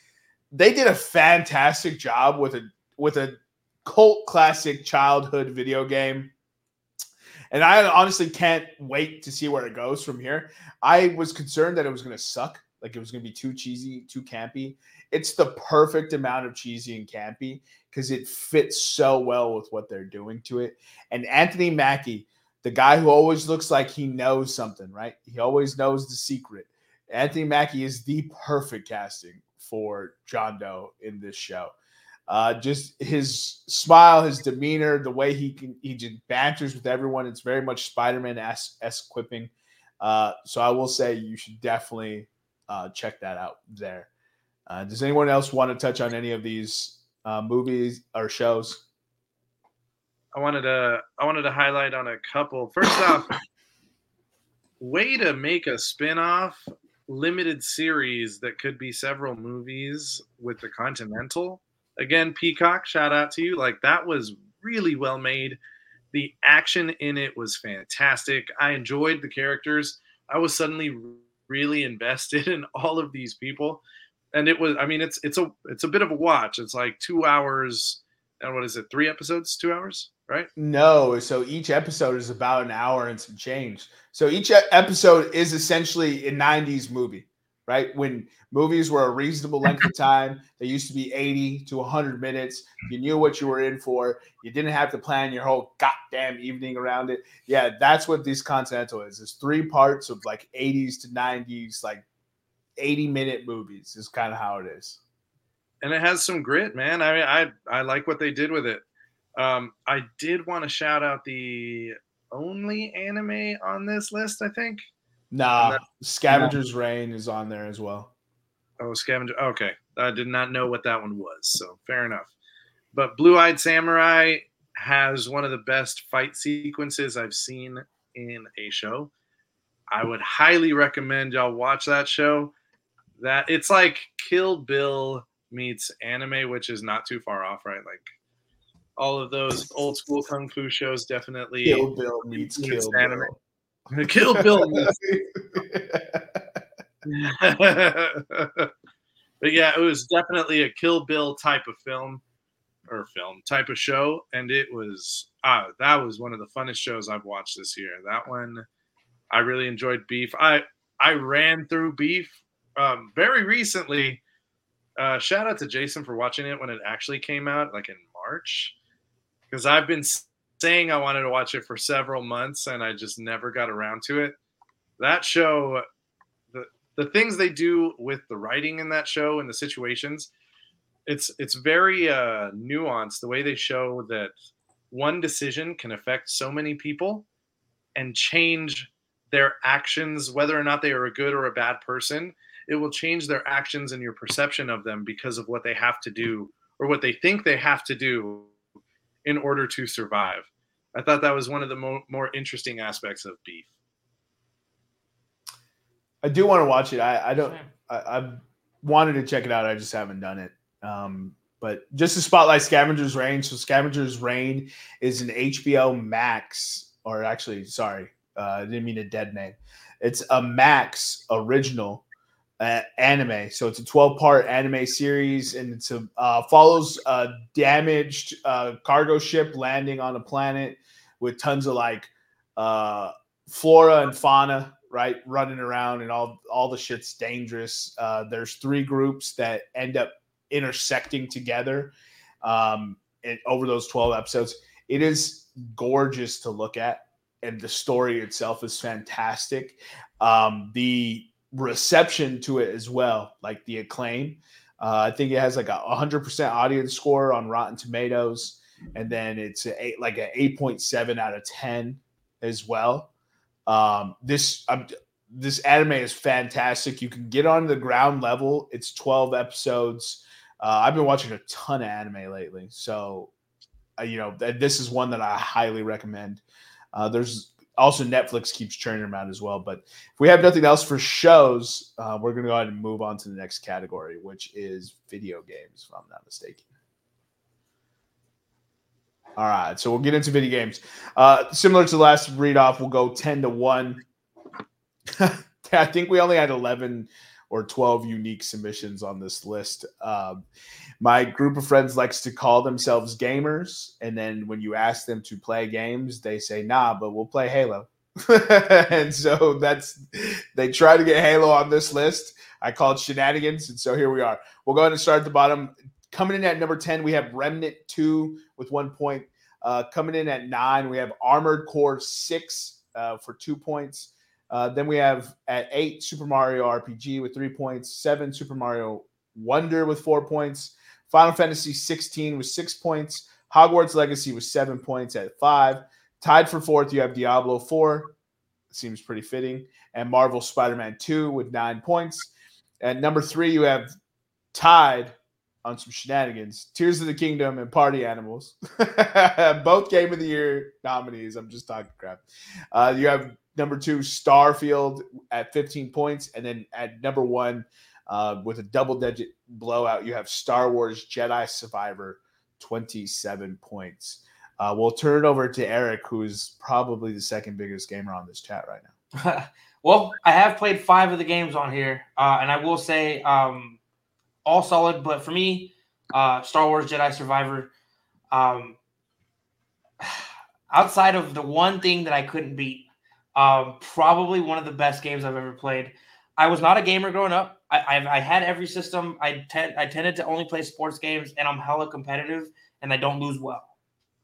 They did a fantastic job with a with a cult classic childhood video game. And I honestly can't wait to see where it goes from here. I was concerned that it was going to suck, like it was going to be too cheesy, too campy. It's the perfect amount of cheesy and campy because it fits so well with what they're doing to it. And Anthony Mackie, the guy who always looks like he knows something, right? He always knows the secret. Anthony Mackie is the perfect casting for John Doe in this show. Uh, just his smile, his demeanor, the way he can he just banters with everyone. It's very much Spider-Man s quipping. Uh, so I will say you should definitely uh, check that out there. Uh, does anyone else want to touch on any of these uh, movies or shows? I wanted to I wanted to highlight on a couple. First off, way to make a spin-off limited series that could be several movies with the Continental. Again, Peacock, shout out to you. Like that was really well made. The action in it was fantastic. I enjoyed the characters. I was suddenly really invested in all of these people. And it was I mean it's it's a it's a bit of a watch. It's like 2 hours and what is it? 3 episodes? 2 hours? right? No. So each episode is about an hour and some change. So each episode is essentially a 90s movie, right? When movies were a reasonable length of time, they used to be 80 to 100 minutes. You knew what you were in for. You didn't have to plan your whole goddamn evening around it. Yeah, that's what this Continental is. It's three parts of like 80s to 90s, like 80 minute movies is kind of how it is. And it has some grit, man. I mean, I I like what they did with it. Um, I did want to shout out the only anime on this list, I think. Nah, Scavenger's Reign is on there as well. Oh, Scavenger. Okay. I did not know what that one was. So fair enough. But Blue Eyed Samurai has one of the best fight sequences I've seen in a show. I would highly recommend y'all watch that show. That it's like Kill Bill meets anime, which is not too far off, right? Like all of those old school kung fu shows definitely Kill Bill meets Kill Bill. Kill Bill. But yeah, it was definitely a Kill Bill type of film or film type of show, and it was ah, that was one of the funnest shows I've watched this year. That one, I really enjoyed Beef. I I ran through Beef um, very recently. Uh, shout out to Jason for watching it when it actually came out, like in March because I've been saying I wanted to watch it for several months and I just never got around to it. That show, the the things they do with the writing in that show and the situations, it's it's very uh, nuanced. The way they show that one decision can affect so many people and change their actions, whether or not they are a good or a bad person. It will change their actions and your perception of them because of what they have to do or what they think they have to do in order to survive. I thought that was one of the mo- more interesting aspects of beef. I do want to watch it. I, I don't. I, I've wanted to check it out. I just haven't done it. Um, but just to spotlight Scavenger's Reign. So Scavenger's Reign is an HBO Max, or actually, sorry, uh, I didn't mean a dead name. It's a Max original uh, anime. So it's a 12 part anime series and it's a uh, follows a damaged uh, cargo ship landing on a planet with tons of like uh, flora and fauna, right? Running around and all, all the shit's dangerous. Uh, there's three groups that end up intersecting together um, and over those 12 episodes. It is gorgeous to look at. And the story itself is fantastic. Um, the reception to it as well, like the acclaim. Uh, I think it has like a 100% audience score on Rotten Tomatoes, and then it's a like an 8.7 out of 10 as well. Um, this this anime is fantastic. You can get on the ground level. It's 12 episodes. Uh, I've been watching a ton of anime lately, so uh, you know th- this is one that I highly recommend. Uh, there's also Netflix keeps churning them out as well. But if we have nothing else for shows, uh, we're going to go ahead and move on to the next category, which is video games, if I'm not mistaken. All right, so we'll get into video games. Uh, similar to the last read off, we'll go 10 to 1. I think we only had 11 or 12 unique submissions on this list. Um, my group of friends likes to call themselves gamers and then when you ask them to play games they say nah but we'll play halo. And so that's they try to get halo on this list. I call it shenanigans and so here we are. We'll go ahead and start at the bottom. Coming in at number 10 we have remnant 2 with one point. Uh, coming in at 9 we have armored core 6 uh, for two points uh, then we have at 8 super mario rpg with three points 7 super mario Wonder with four points. Final Fantasy 16 with six points. Hogwarts Legacy with seven points at five. Tied for fourth, you have Diablo 4. Seems pretty fitting. And Marvel Spider Man 2 with nine points. At number three, you have tied on some shenanigans Tears of the Kingdom and Party Animals. Both Game of the Year nominees. I'm just talking crap. Uh, you have number two, Starfield at 15 points. And then at number one, uh, with a double digit blowout, you have Star Wars Jedi Survivor, 27 points. Uh, we'll turn it over to Eric, who's probably the second biggest gamer on this chat right now. well, I have played five of the games on here, uh, and I will say um, all solid. But for me, uh, Star Wars Jedi Survivor, um, outside of the one thing that I couldn't beat, um, probably one of the best games I've ever played. I was not a gamer growing up. I, I, I had every system. I, te- I tended to only play sports games, and I'm hella competitive, and I don't lose well.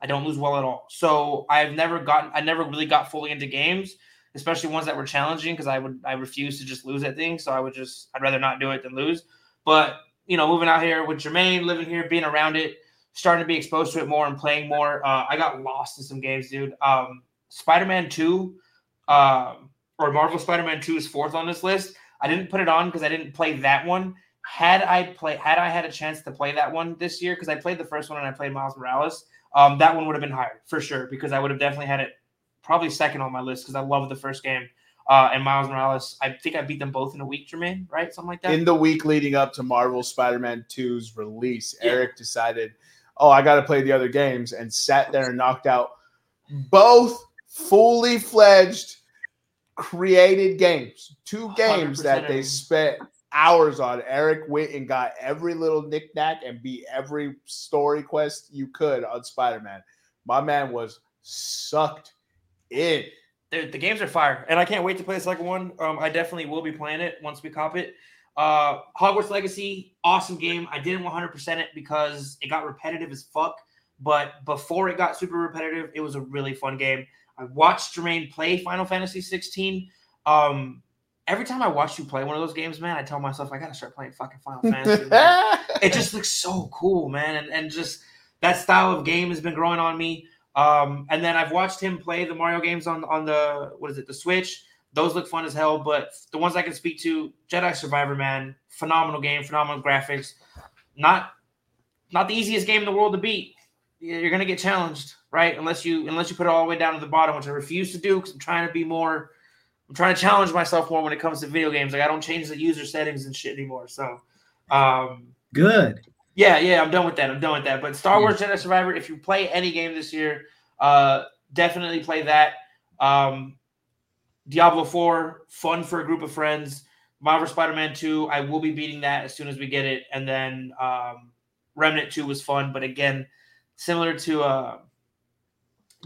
I don't lose well at all. So I've never gotten. I never really got fully into games, especially ones that were challenging, because I would I refuse to just lose at things. So I would just I'd rather not do it than lose. But you know, moving out here with Jermaine, living here, being around it, starting to be exposed to it more and playing more. Uh, I got lost in some games, dude. Um, Spider Man Two, um, or Marvel Spider Man Two is fourth on this list. I didn't put it on because I didn't play that one. Had I play, had I had a chance to play that one this year, because I played the first one and I played Miles Morales, um, that one would have been higher for sure because I would have definitely had it probably second on my list because I love the first game. Uh, and Miles Morales, I think I beat them both in a week, Jermaine, right? Something like that. In the week leading up to Marvel Spider-Man 2's release, yeah. Eric decided, oh, I got to play the other games, and sat there and knocked out both fully fledged created games, two games that they spent hours on. Eric went and got every little knickknack and beat every story quest you could on Spider Man. My man was sucked in. The, the, games are fire, and I can't wait to play the second one. Um, I definitely will be playing it once we cop it. Uh, Hogwarts Legacy, awesome game. I didn't 100% it because it got repetitive as fuck. But before it got super repetitive, it was a really fun game. I watched Jermaine play Final Fantasy 16. Um, every time I watch you play one of those games, man, I tell myself I gotta start playing fucking Final Fantasy. it just looks so cool, man, and and just that style of game has been growing on me. Um, and then I've watched him play the Mario games on on the what is it, the Switch. Those look fun as hell, but the ones I can speak to, Jedi Survivor, man, phenomenal game, phenomenal graphics. Not not the easiest game in the world to beat. You're gonna get challenged right? Unless you unless you put it all the way down to the bottom, which I refuse to do because I'm trying to be more. I'm trying to challenge myself more when it comes to video games. Like I don't change the user settings and shit anymore. So, um, good. Yeah, yeah, I'm done with that. I'm done with that. But Star Wars Jedi Survivor, if you play any game this year, uh, definitely play that. Um, Diablo 4, fun for a group of friends. Marvel Spider-Man 2, I will be beating that as soon as we get it. And then um, Remnant 2 was fun, but again, similar to uh,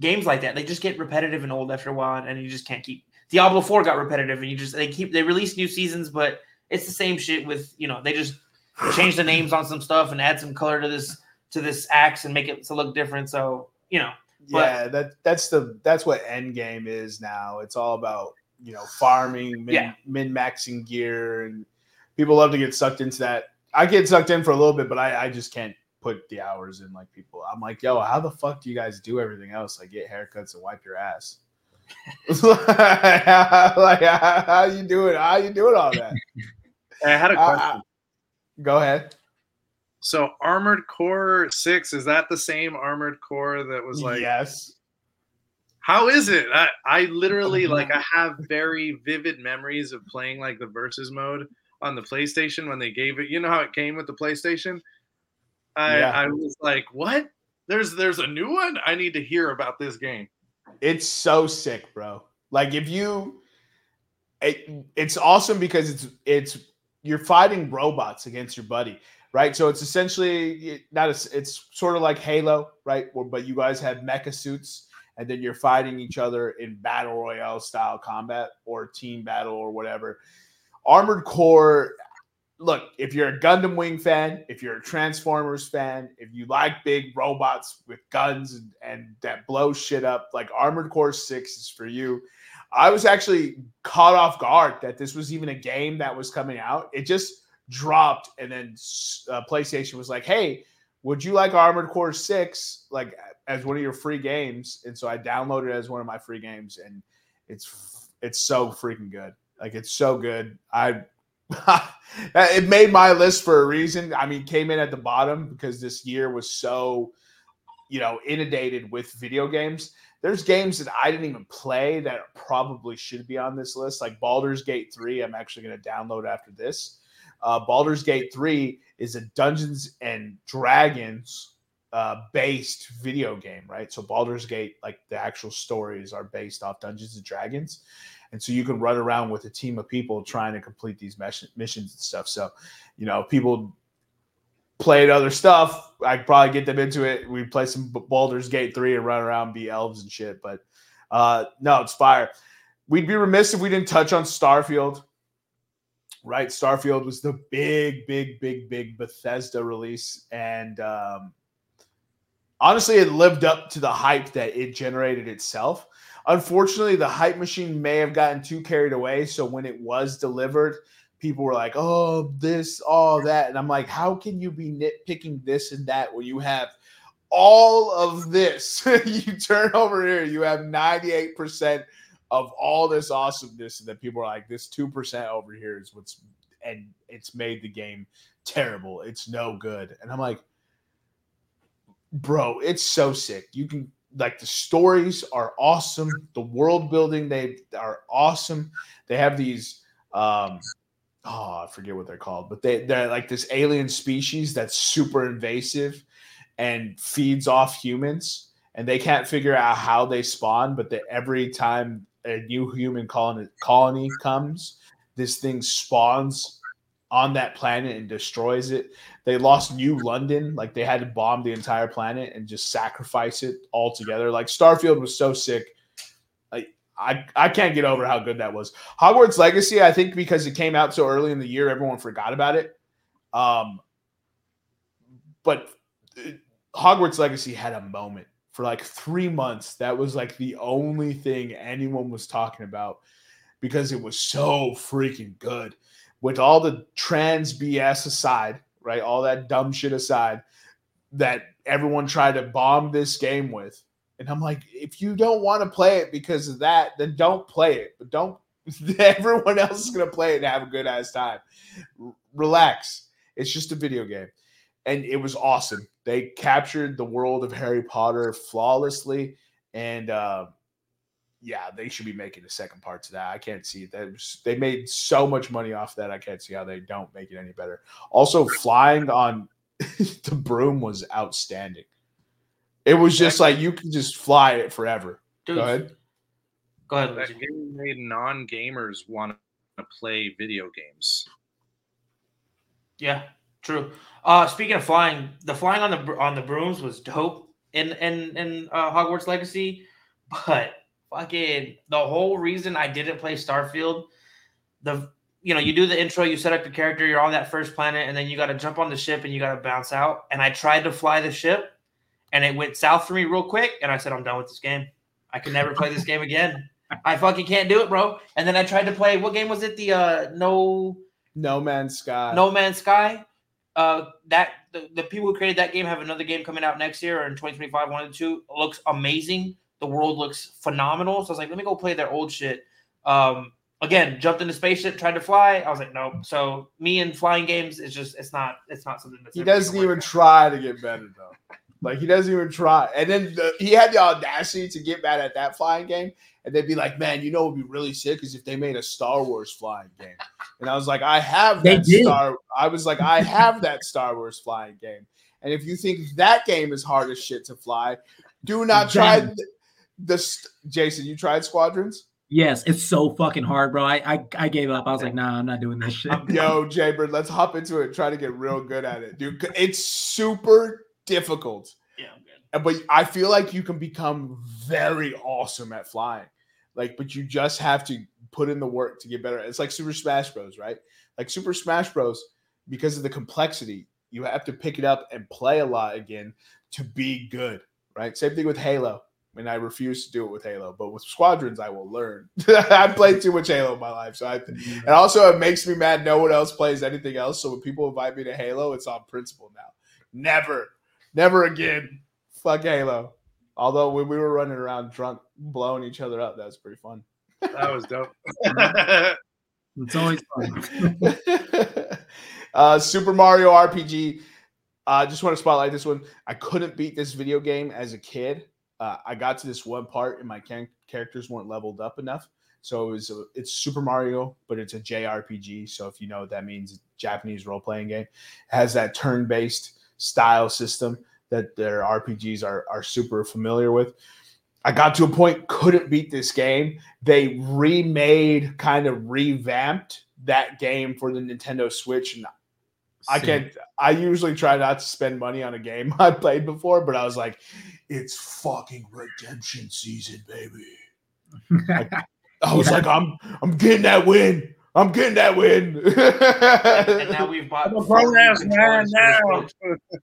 games like that. They just get repetitive and old after a while, and you just can't keep. Diablo Four got repetitive, and you just they keep they release new seasons, but it's the same shit with you know they just change the names on some stuff and add some color to this to this axe and make it to look different. So you know, but, yeah, that that's the that's what end game is now. It's all about you know farming, min, yeah. min maxing gear, and people love to get sucked into that. I get sucked in for a little bit, but I, I just can't put the hours in like people. I'm like, yo, how the fuck do you guys do everything else? Like get haircuts and wipe your ass. like how, how you doing? How you doing all that? I had a question. Uh, go ahead. So Armored Core Six is that the same Armored Core that was like? Yes. How is it? I, I literally like I have very vivid memories of playing like the versus mode on the PlayStation when they gave it. You know how it came with the PlayStation? I, yeah. I was like, what? There's there's a new one? I need to hear about this game. It's so sick, bro. Like if you it, it's awesome because it's it's you're fighting robots against your buddy, right? So it's essentially not a, it's sort of like Halo, right? But you guys have mecha suits and then you're fighting each other in battle royale style combat or team battle or whatever. Armored Core look, if you're a Gundam Wing fan, if you're a Transformers fan, if you like big robots with guns and, and that blow shit up, like Armored Core 6 is for you. I was actually caught off guard that this was even a game that was coming out. It just dropped, and then uh, PlayStation was like, "Hey, would you like Armored Core Six like as one of your free games?" And so I downloaded it as one of my free games, and it's it's so freaking good. Like it's so good. I it made my list for a reason. I mean, came in at the bottom because this year was so, you know, inundated with video games. There's games that I didn't even play that probably should be on this list, like Baldur's Gate 3. I'm actually going to download after this. Uh, Baldur's Gate 3 is a Dungeons and Dragons uh, based video game, right? So Baldur's Gate, like the actual stories are based off Dungeons and Dragons. And so you can run around with a team of people trying to complete these missions and stuff. So, you know, people played other stuff. I probably get them into it. We'd play some Baldur's Gate 3 and run around, be elves and shit. But uh no, it's fire. We'd be remiss if we didn't touch on Starfield. Right? Starfield was the big, big, big, big Bethesda release. And um honestly, it lived up to the hype that it generated itself. Unfortunately, the hype machine may have gotten too carried away. So when it was delivered, people were like, oh, this, all that. And I'm like, how can you be nitpicking this and that when you have all of this? you turn over here, you have 98% of all this awesomeness. And then people are like, this 2% over here is what's, and it's made the game terrible. It's no good. And I'm like, bro, it's so sick. You can like the stories are awesome. The world building they are awesome. They have these um oh, I forget what they're called, but they they're like this alien species that's super invasive and feeds off humans and they can't figure out how they spawn, but that every time a new human colony colony comes, this thing spawns on that planet and destroys it. They lost New London, like they had to bomb the entire planet and just sacrifice it altogether. Like Starfield was so sick. I I can't get over how good that was. Hogwarts Legacy, I think because it came out so early in the year, everyone forgot about it. Um, but uh, Hogwarts Legacy had a moment for like three months. That was like the only thing anyone was talking about because it was so freaking good with all the trans BS aside, right? All that dumb shit aside that everyone tried to bomb this game with. And I'm like, if you don't want to play it because of that, then don't play it. But don't everyone else is gonna play it and have a good ass time. R- relax. It's just a video game. And it was awesome. They captured the world of Harry Potter flawlessly. And uh, yeah, they should be making a second part to that. I can't see that. They made so much money off that. I can't see how they don't make it any better. Also, flying on the broom was outstanding. It was just like you can just fly it forever. Dude, Go ahead. Go ahead. That game made non gamers want to play video games. Yeah, true. Uh, speaking of flying, the flying on the on the brooms was dope in in in uh, Hogwarts Legacy, but fucking the whole reason I didn't play Starfield, the you know, you do the intro, you set up your character, you're on that first planet, and then you got to jump on the ship and you got to bounce out. And I tried to fly the ship, and it went south for me real quick, and I said, I'm done with this game. I can never play this game again. I fucking can't do it, bro. And then I tried to play. What game was it? The uh no No Man's Sky. No Man's Sky. Uh, that the, the people who created that game have another game coming out next year or in 2025. One of the two it looks amazing. The world looks phenomenal. So I was like, let me go play their old shit. Um, again, jumped in the spaceship, tried to fly. I was like, nope. So me and flying games is just it's not it's not something that's he doesn't even try to get better though. Like he doesn't even try. And then the, he had the audacity to get mad at that flying game. And they'd be like, man, you know what would be really sick is if they made a Star Wars flying game. And I was like, I have that Star. I was like, I have that Star Wars flying game. And if you think that game is hard as shit to fly, do not try this Jason, you tried Squadrons? Yes, it's so fucking hard, bro. I I, I gave up. I was like, nah, I'm not doing this shit. Yo, Jaybird, let's hop into it. Try to get real good at it, dude. It's super difficult. Yeah, but I feel like you can become very awesome at flying. Like, but you just have to put in the work to get better. It's like Super Smash Bros, right? Like Super Smash Bros, because of the complexity, you have to pick it up and play a lot again to be good, right? Same thing with Halo and I refuse to do it with Halo. But with Squadrons, I will learn. I played too much Halo in my life, so I. And also, it makes me mad. No one else plays anything else. So when people invite me to Halo, it's on principle now. Never, never again. Fuck Halo. Although when we were running around drunk, blowing each other up, that was pretty fun. That was dope. It's always fun. uh, Super Mario RPG. I uh, just want to spotlight this one. I couldn't beat this video game as a kid. Uh, I got to this one part and my can- characters weren't leveled up enough. So it was a, it's Super Mario, but it's a JRPG. So if you know what that means, Japanese role playing game it has that turn based style system that their RPGs are are super familiar with. I got to a point couldn't beat this game. They remade, kind of revamped that game for the Nintendo Switch, and I can't. I usually try not to spend money on a game I played before, but I was like, "It's fucking redemption season, baby." I, I was Yeah. like, "I'm, I'm getting that win. I'm getting that win." and now we've bought I'm a grown ass man now.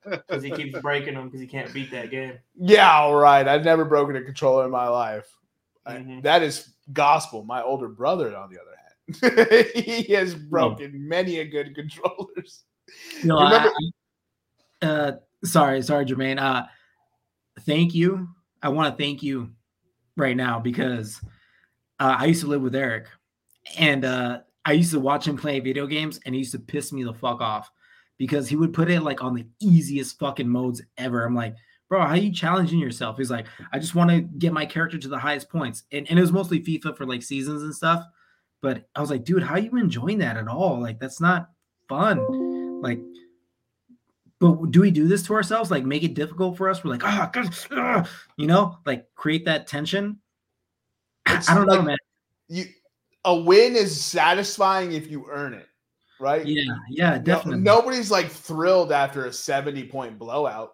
because he keeps breaking them because he can't beat that game. yeah, all right. I've never broken a controller in my life. I- Mhm. that is gospel. My older brother, on the other hand, he has broken many a good controllers. No, You remember- I- uh, sorry, sorry, Jermaine. Uh, thank you. I want to thank you right now because uh, I used to live with Eric, and uh, I used to watch him play video games, and he used to piss me the fuck off because he would put it like on the easiest fucking modes ever. I'm like, bro, how are you challenging yourself? He's like, I just want to get my character to the highest points, and, and it was mostly FIFA for like seasons and stuff. But I was like, dude, how you enjoying that at all? Like, that's not fun. Like, but do we do this to ourselves? Like, make it difficult for us? We're like, ah, God, ah," you know, like create that tension. I- It's I don't know, like- man. You, a win is satisfying if you earn it, right? Yeah, yeah, No- definitely. nobody's like thrilled after a 70 point blowout.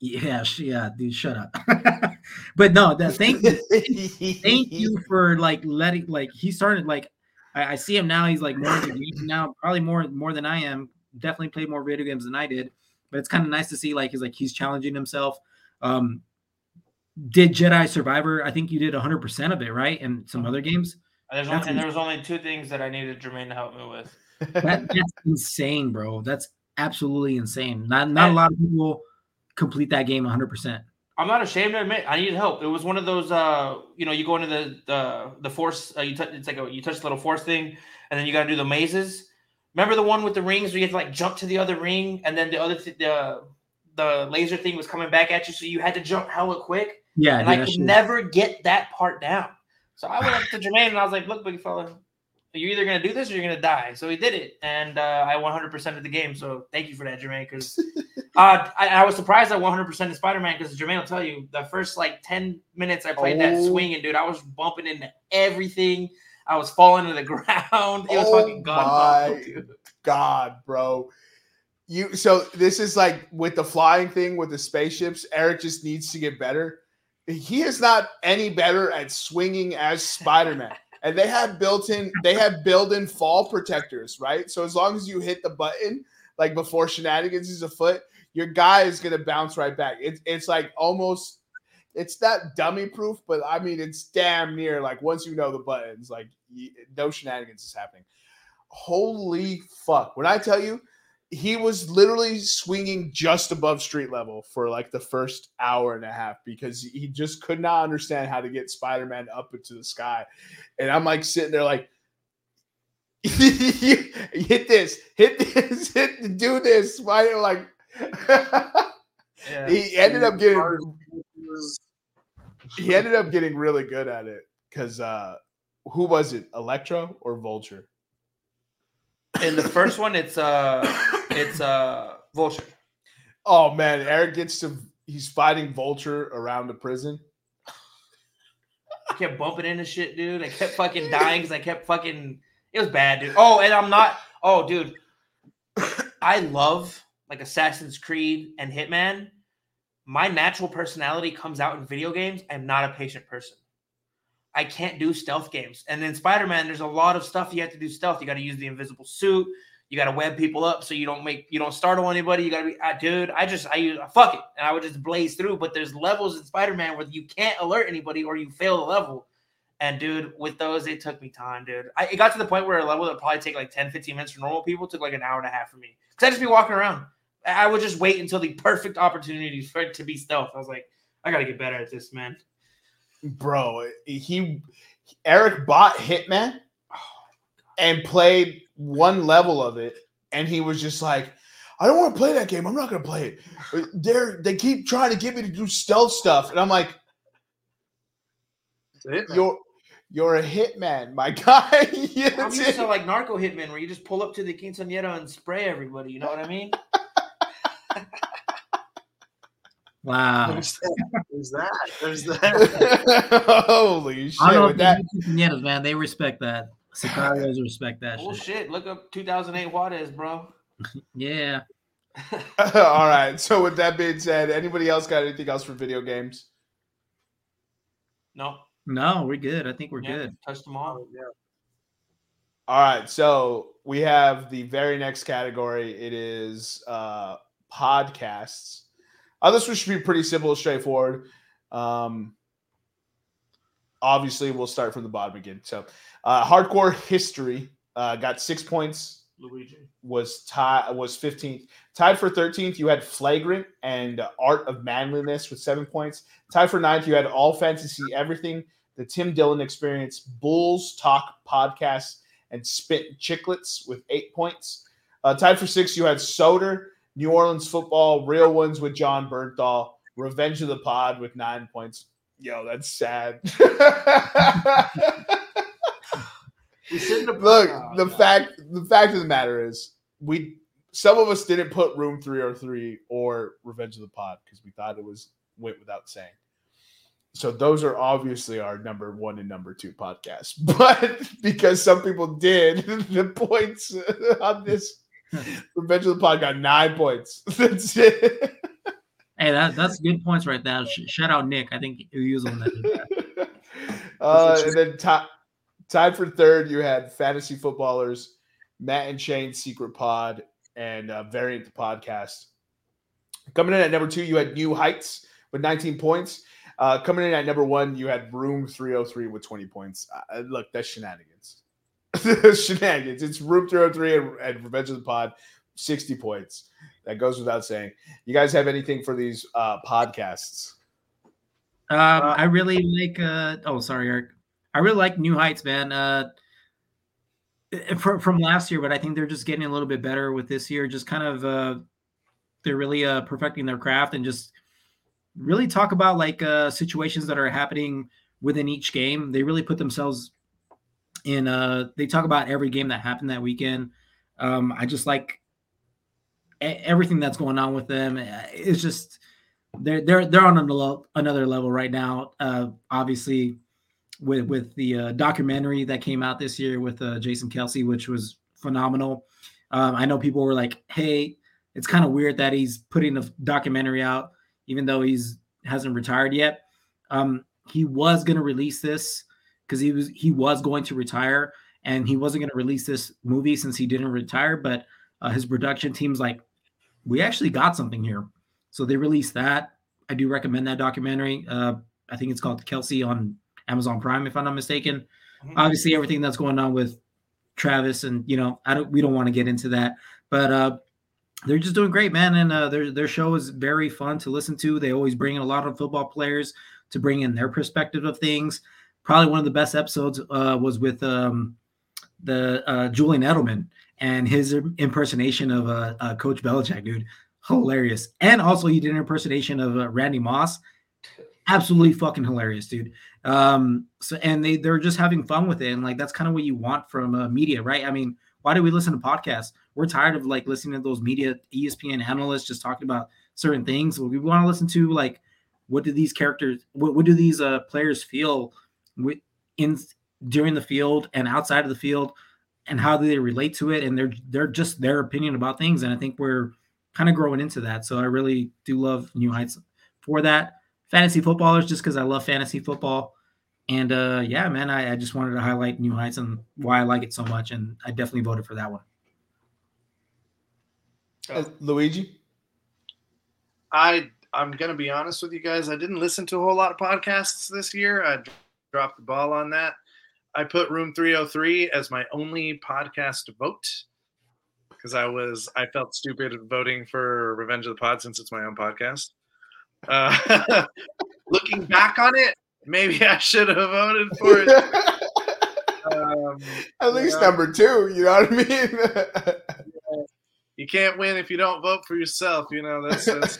Yeah, yeah, dude, shut up. but no, that thank you, thank you for like letting like he started like I, I see him now. He's like more into now, probably more more than I am. Definitely played more video games than I did. But it's kind of nice to see like he's like he's challenging himself. Um did Jedi Survivor? I think you did 100 percent of it, right? And some other games. And there's only, and there was only two things that I needed Jermaine to help me with. That, that's insane, bro. That's absolutely insane. Not not a lot of people complete that game 100. percent I'm not ashamed to admit I needed help. It was one of those, uh, you know, you go into the the the force. Uh, you touch. It's like a you touch the little force thing, and then you got to do the mazes. Remember the one with the rings where you had to like jump to the other ring, and then the other th- the the laser thing was coming back at you, so you had to jump hella quick. Yeah, and dude, I could shit- never get that part down. So I went up to Jermaine and I was like, "Look, big fella, you're either gonna do this or you're gonna die." So he did it, and uh, I 100% of the game. So thank you for that, Jermaine. Because uh, I, I was surprised at 100% in Spider-Man because Jermaine will tell you the first like 10 minutes I played that Oh. swing, and dude, I was bumping into everything. I was falling to the ground. It was Oh fucking god my. God, bro. You so this is like with the flying thing with the spaceships. Eric just needs to get better. He is not any better at swinging as Spider Man. and they have built-in they have built-in fall protectors, right? So as long as you hit the button like before shenanigans is afoot, your guy is gonna bounce right back. It's it's like almost it's not dummy proof, but I mean it's damn near like once you know the buttons, like no shenanigans is happening. Holy fuck! When I tell you, he was literally swinging just above street level for like the first hour and a half because he just could not understand how to get Spider-Man up into the sky. And I'm like sitting there like hit this, hit this, hit do this. Why like Yeah. he ended up getting he ended up getting really good at it because uh who was it, Electro or Vulture? In the first one, it's uh, it's uh, Vulture. Oh man, Eric gets to he's fighting Vulture around the prison. I kept bumping into shit, dude. I kept fucking dying because I kept fucking. It was bad, dude. Oh, and I'm not. Oh, dude. I love like Assassin's Creed and Hitman. My natural personality comes out in video games. I'm not a patient person. I can't do stealth games. And in Spider Man, there's a lot of stuff you have to do stealth. You got to use the invisible suit. You got to web people up so you don't make you don't startle anybody. You got to be, uh, dude. I just I use fuck it, and I would just blaze through. But there's levels in Spider Man where you can't alert anybody or you fail the level. And dude, with those, it took me time, dude. I, it got to the point where a level that probably take like 10, 15 minutes for normal people took like an hour and a half for me. Cause I just be walking around. I would just wait until the perfect opportunity for it to be stealth. I was like, I gotta get better at this, man. Bro, he Eric bought Hitman oh, and played one level of it, and he was just like, I don't want to play that game. I'm not gonna play it. They're they keep trying to get me to do stealth stuff, and I'm like, you're you're a hitman, my guy. I'm used to like narco hitman where you just pull up to the quinceañera and spray everybody. You know what I mean? Wow. There's that. There's that. There's that. Holy shit. I don't know with if that. that, man. They respect that. Sicarios respect that Oh shit. shit! Look up 2008 Juarez, bro. Yeah. All right. So with that being said, anybody else got anything else for video games? No, No, we're good. I think we're yeah, good. touched them all. yeah. All right. So we have the very next category. It is uh podcasts. Uh, this one should be pretty simple and straightforward. Um obviously we'll start from the bottom again. So uh hardcore history uh got six points Luigi. was tied was 15th. Tied for 13th, you had Flagrant and Art of Manliness with seven points. Tied for ninth, you had All Fantasy Everything, the Tim Dillon Experience, Bulls Talk Podcast, and Spit Chicklets with eight points. Uh, tied for six, you had Soder, New Orleans Football, Real Ones with Jon Bernthal, Revenge of the Pod with nine points. Yo, that's sad. We shouldn't have Look, the God. fact the fact of the matter is we some of us didn't put Room 303 or Revenge of the Pod because we thought it was went without saying. So those are obviously our number one and number two podcasts. But because some people did, the points on this Revenge of the Pod got nine points. That's it. Hey, that, that's good points right there. Sh- shout out Nick. I think he was one that uh, and then ti- tied for third, you had Fantasy Footballers, Matt and Shane's Secret Pod, and uh, Variant the Podcast. Coming in at number two, you had New Heights with 19 points. Uh, coming in at number one, you had Room 303 with 20 points. Uh, look, that's shenanigans. shenanigans. It's Room 303 and, and Revenge of the Pod, 60 points. That goes without saying. You guys have anything for these uh, podcasts? Um, I really like. Uh, oh, sorry, Eric. I really like New Heights, man. Uh, from from last year, but I think they're just getting a little bit better with this year. Just kind of, uh, they're really uh, perfecting their craft and just really talk about like uh, situations that are happening within each game. They really put themselves in. Uh, they talk about every game that happened that weekend. Um, I just like everything that's going on with them. Uh, It's just they're they're they're on another level right now. Uh, obviously, with with the uh, documentary that came out this year with uh, Jason Kelce, which was phenomenal. Um, I know people were like, "Hey, it's kind of weird that he's putting a documentary out, even though he's hasn't retired yet." Um, he was going to release this because he was he was going to retire, and he wasn't going to release this movie since he didn't retire. But uh, his production team's like, "We actually got something here." So they released that. I do recommend that documentary. Uh, I think it's called Kelce on Amazon Prime, if I'm not mistaken. Mhm. Obviously, everything that's going on with Travis, and you know, I don't. We don't want to get into that, but uh, they're just doing great, man. And uh, their their show is very fun to listen to. They always bring in a lot of football players to bring in their perspective of things. Probably one of the best episodes uh, was with um, the uh, Julian Edelman and his impersonation of uh, uh, Coach Belichick, dude hilarious. And also, he did an impersonation of uh, Randy Moss. Absolutely fucking hilarious, dude. Um, so and they they're just having fun with it, and like that's kind of what you want from uh, media, right? I mean, why do we listen to podcasts? We're tired of like listening to those media ESPN analysts just talking about certain things. We want to listen to like what do these characters, what, what do these players feel in during the field and outside of the field, and how do they relate to it? And they're they're just their opinion about things, and I think we're kind of growing into that. So I really do love New Heights for that. Fantasy footballers, just because I love fantasy football. And uh, yeah, man, I, I just wanted to highlight New Heights and why I like it so much. And I definitely voted for that one. Uh, Luigi? I I'm gonna be honest with you guys. I didn't listen to a whole lot of podcasts this year. I dropped the ball on that. I put Room 303 as my only podcast vote because I was I felt stupid voting for Revenge of the Pod since it's my own podcast. Uh, looking back on it, maybe I should have voted for it. Um, At least yeah. number two, you know what I mean? you can't win if you don't vote for yourself. You know that's, that's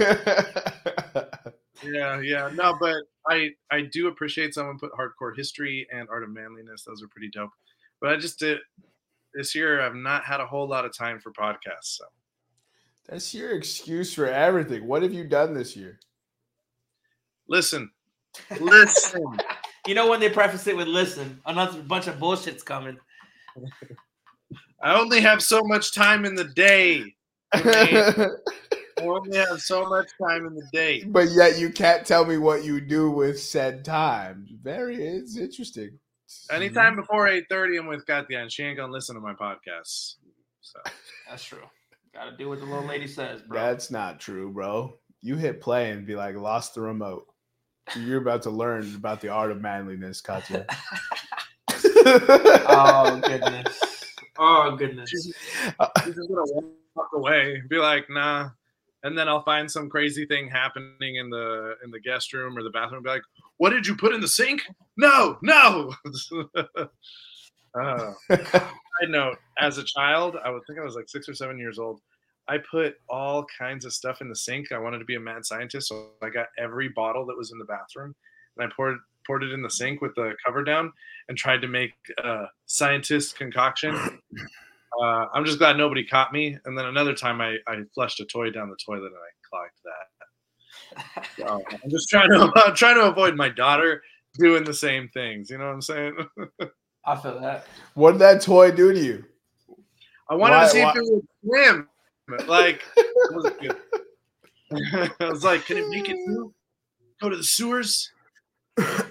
yeah, yeah. No, but I I do appreciate someone put hardcore history and art of manliness. Those are pretty dope. But I just did this year. I've not had a whole lot of time for podcasts. So that's your excuse for everything. What have you done this year? Listen, listen. you know when they preface it with "listen," another bunch of bullshit's coming. I only have so much time in the day. I only have so much time in the day. But yet you can't tell me what you do with said time. Very it's interesting. Anytime before 8:30, I'm with Katya and she ain't gonna listen to my podcasts. So that's true. Gotta do what the little lady says, bro. That's not true, bro. You hit play and be like, lost the remote. You're about to learn about the art of manliness, Katya. oh goodness. Oh goodness. She's, she's just gonna walk away, be like, nah. And then I'll find some crazy thing happening in the in the guest room or the bathroom. Be like, what did you put in the sink? No, no. uh, side note: As a child, I would think I was like six or seven years old. I put all kinds of stuff in the sink. I wanted to be a mad scientist, so I got every bottle that was in the bathroom and I poured poured it in the sink with the cover down and tried to make a scientist concoction. Uh, I'm just glad nobody caught me. And then another time, I, I flushed a toy down the toilet and I clogged that. So I'm just trying to I'm trying to avoid my daughter doing the same things. You know what I'm saying? I feel that. What did that toy do to you? I wanted why, to see why? if it would swim. Like, I was like, can it make it go to the sewers?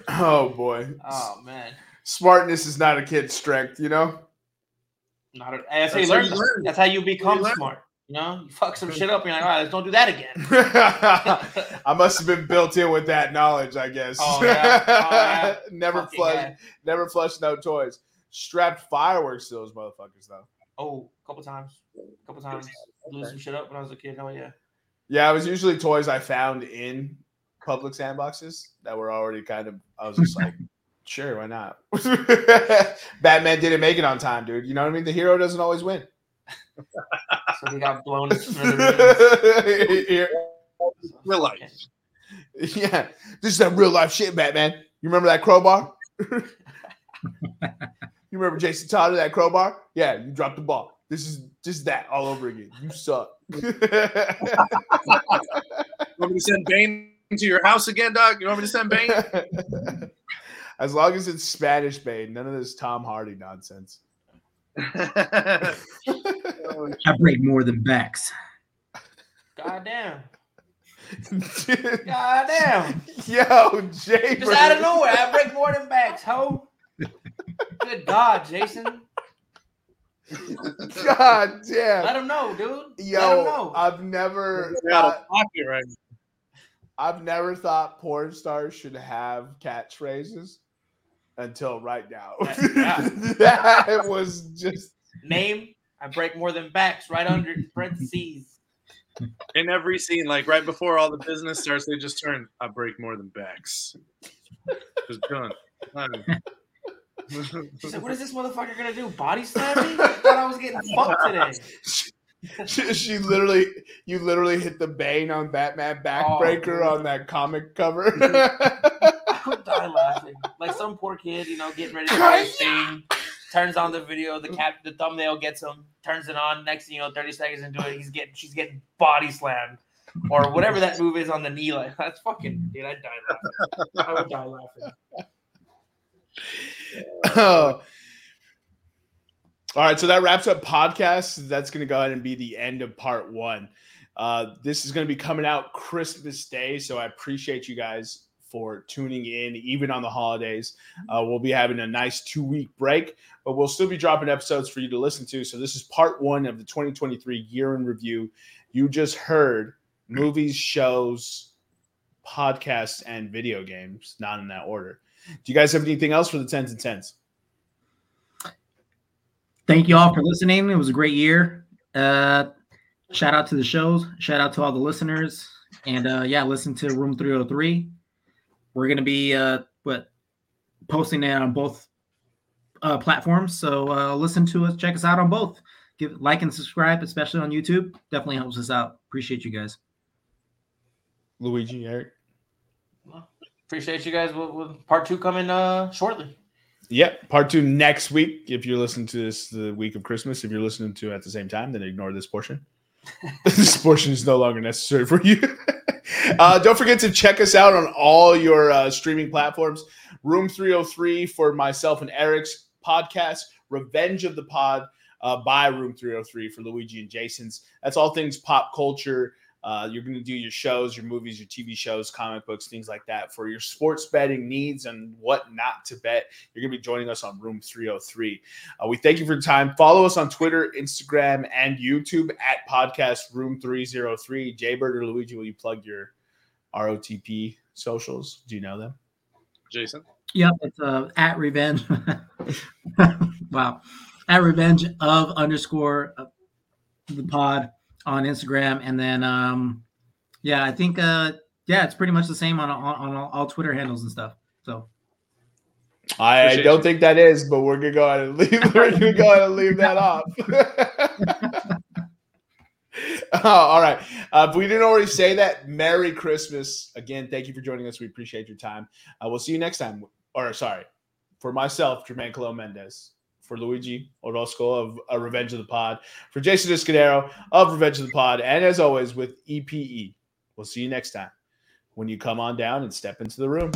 oh boy. Oh man. Smartness is not a kid's strength, you know. Not a, that's, how you learn. You learn. That's how you become you smart. You know, you fuck some shit up, and you're like, all right, let's don't do that again. I must have been built in with that knowledge, I guess. Oh, yeah. Oh, yeah. never Fucking flush, yeah. never flush no toys. Strapped fireworks to those motherfuckers though. Oh, a couple times, a couple times. Blew some shit up when I was a kid. Hell yeah. Yeah, it was usually toys I found in public sandboxes that were already kind of. I was just like, sure, why not? Batman didn't make it on time, dude. You know what I mean? The hero doesn't always win. so he got blown Real life. Yeah, this is that real life shit, Batman. You remember that crowbar? you remember Jason Todd that crowbar? Yeah, you dropped the ball. This is just that all over again. You suck. want me to send Bane to your house again, Doug? You want me to send Bane? As long as it's Spanish Bane, none of this Tom Hardy nonsense. I break more than backs. God damn. God damn. Yo, Jay. Just out of nowhere, I break more than backs, ho. Good God, Jason. God damn. Let him know, dude. Yo, know. I've never. Thought, right I've never thought porn stars should have catchphrases until right now. that was just name. I break more than backs right under parentheses. In every scene, like right before all the business starts, they just turn. I break more than backs. Just done. She's like, "What is this motherfucker gonna do? Body slam me? I thought I was getting fucked today." she, she, literally, you literally hit the Bane on Batman backbreaker oh, on that comic cover. Mm-hmm. I would die laughing. Like some poor kid, you know, getting ready to play thing, turns on the video, the cap, the thumbnail gets him, turns it on. Next, you know, thirty seconds into it, he's getting, she's getting body slammed, or whatever that move is on the knee. Like that's fucking, dude, I'd die laughing. I would die laughing. Oh. All right, so that wraps up podcast. That's going to go ahead and be the end of part one. Uh, this is going to be coming out Christmas Day, so I appreciate you guys for tuning in, even on the holidays. Uh, we'll be having a nice two week break, but we'll still be dropping episodes for you to listen to. So, this is part one of the 2023 year in review. You just heard movies, shows, podcasts, and video games, not in that order. Do you guys have anything else for the 10s and 10s? Thank you all for listening. It was a great year. Uh, shout out to the shows. Shout out to all the listeners. And uh, yeah, listen to Room 303. We're going to be uh, what posting it on both uh, platforms. So uh, listen to us. Check us out on both. Give like and subscribe, especially on YouTube. Definitely helps us out. Appreciate you guys. Luigi, Eric. Well, appreciate you guys. With, with part two coming uh, shortly. Yep, part two next week. If you're listening to this the week of Christmas, if you're listening to it at the same time, then ignore this portion. this portion is no longer necessary for you. uh, don't forget to check us out on all your uh, streaming platforms. Room 303 for myself and Eric's podcast, Revenge of the Pod uh, by Room 303 for Luigi and Jason's. That's all things pop culture. Uh, you're going to do your shows, your movies, your TV shows, comic books, things like that for your sports betting needs and what not to bet. You're going to be joining us on Room 303. Uh, we thank you for your time. Follow us on Twitter, Instagram, and YouTube at Podcast Room 303. Jaybird or Luigi, will you plug your ROTP socials? Do you know them? Jason? Yep, it's uh, at Revenge. wow. At Revenge of underscore uh, the pod on Instagram, and then um, yeah, I think uh, yeah, it's pretty much the same on on, on all, all Twitter handles and stuff. So I Appreciate don't you. think that is, but we're gonna go ahead and leave. We're gonna go ahead and leave that off. All right. Uh, if we didn't already say that, Merry Christmas again. Thank you for joining us. We appreciate your time. Uh, we'll see you next time. Or sorry, for myself, Jermaine Colon Mendez. For Luigi Orozco of uh, Revenge of the Pod. For Jason Escudero of Revenge of the Pod. And as always, with EPE. We'll see you next time when you come on down and step into the room.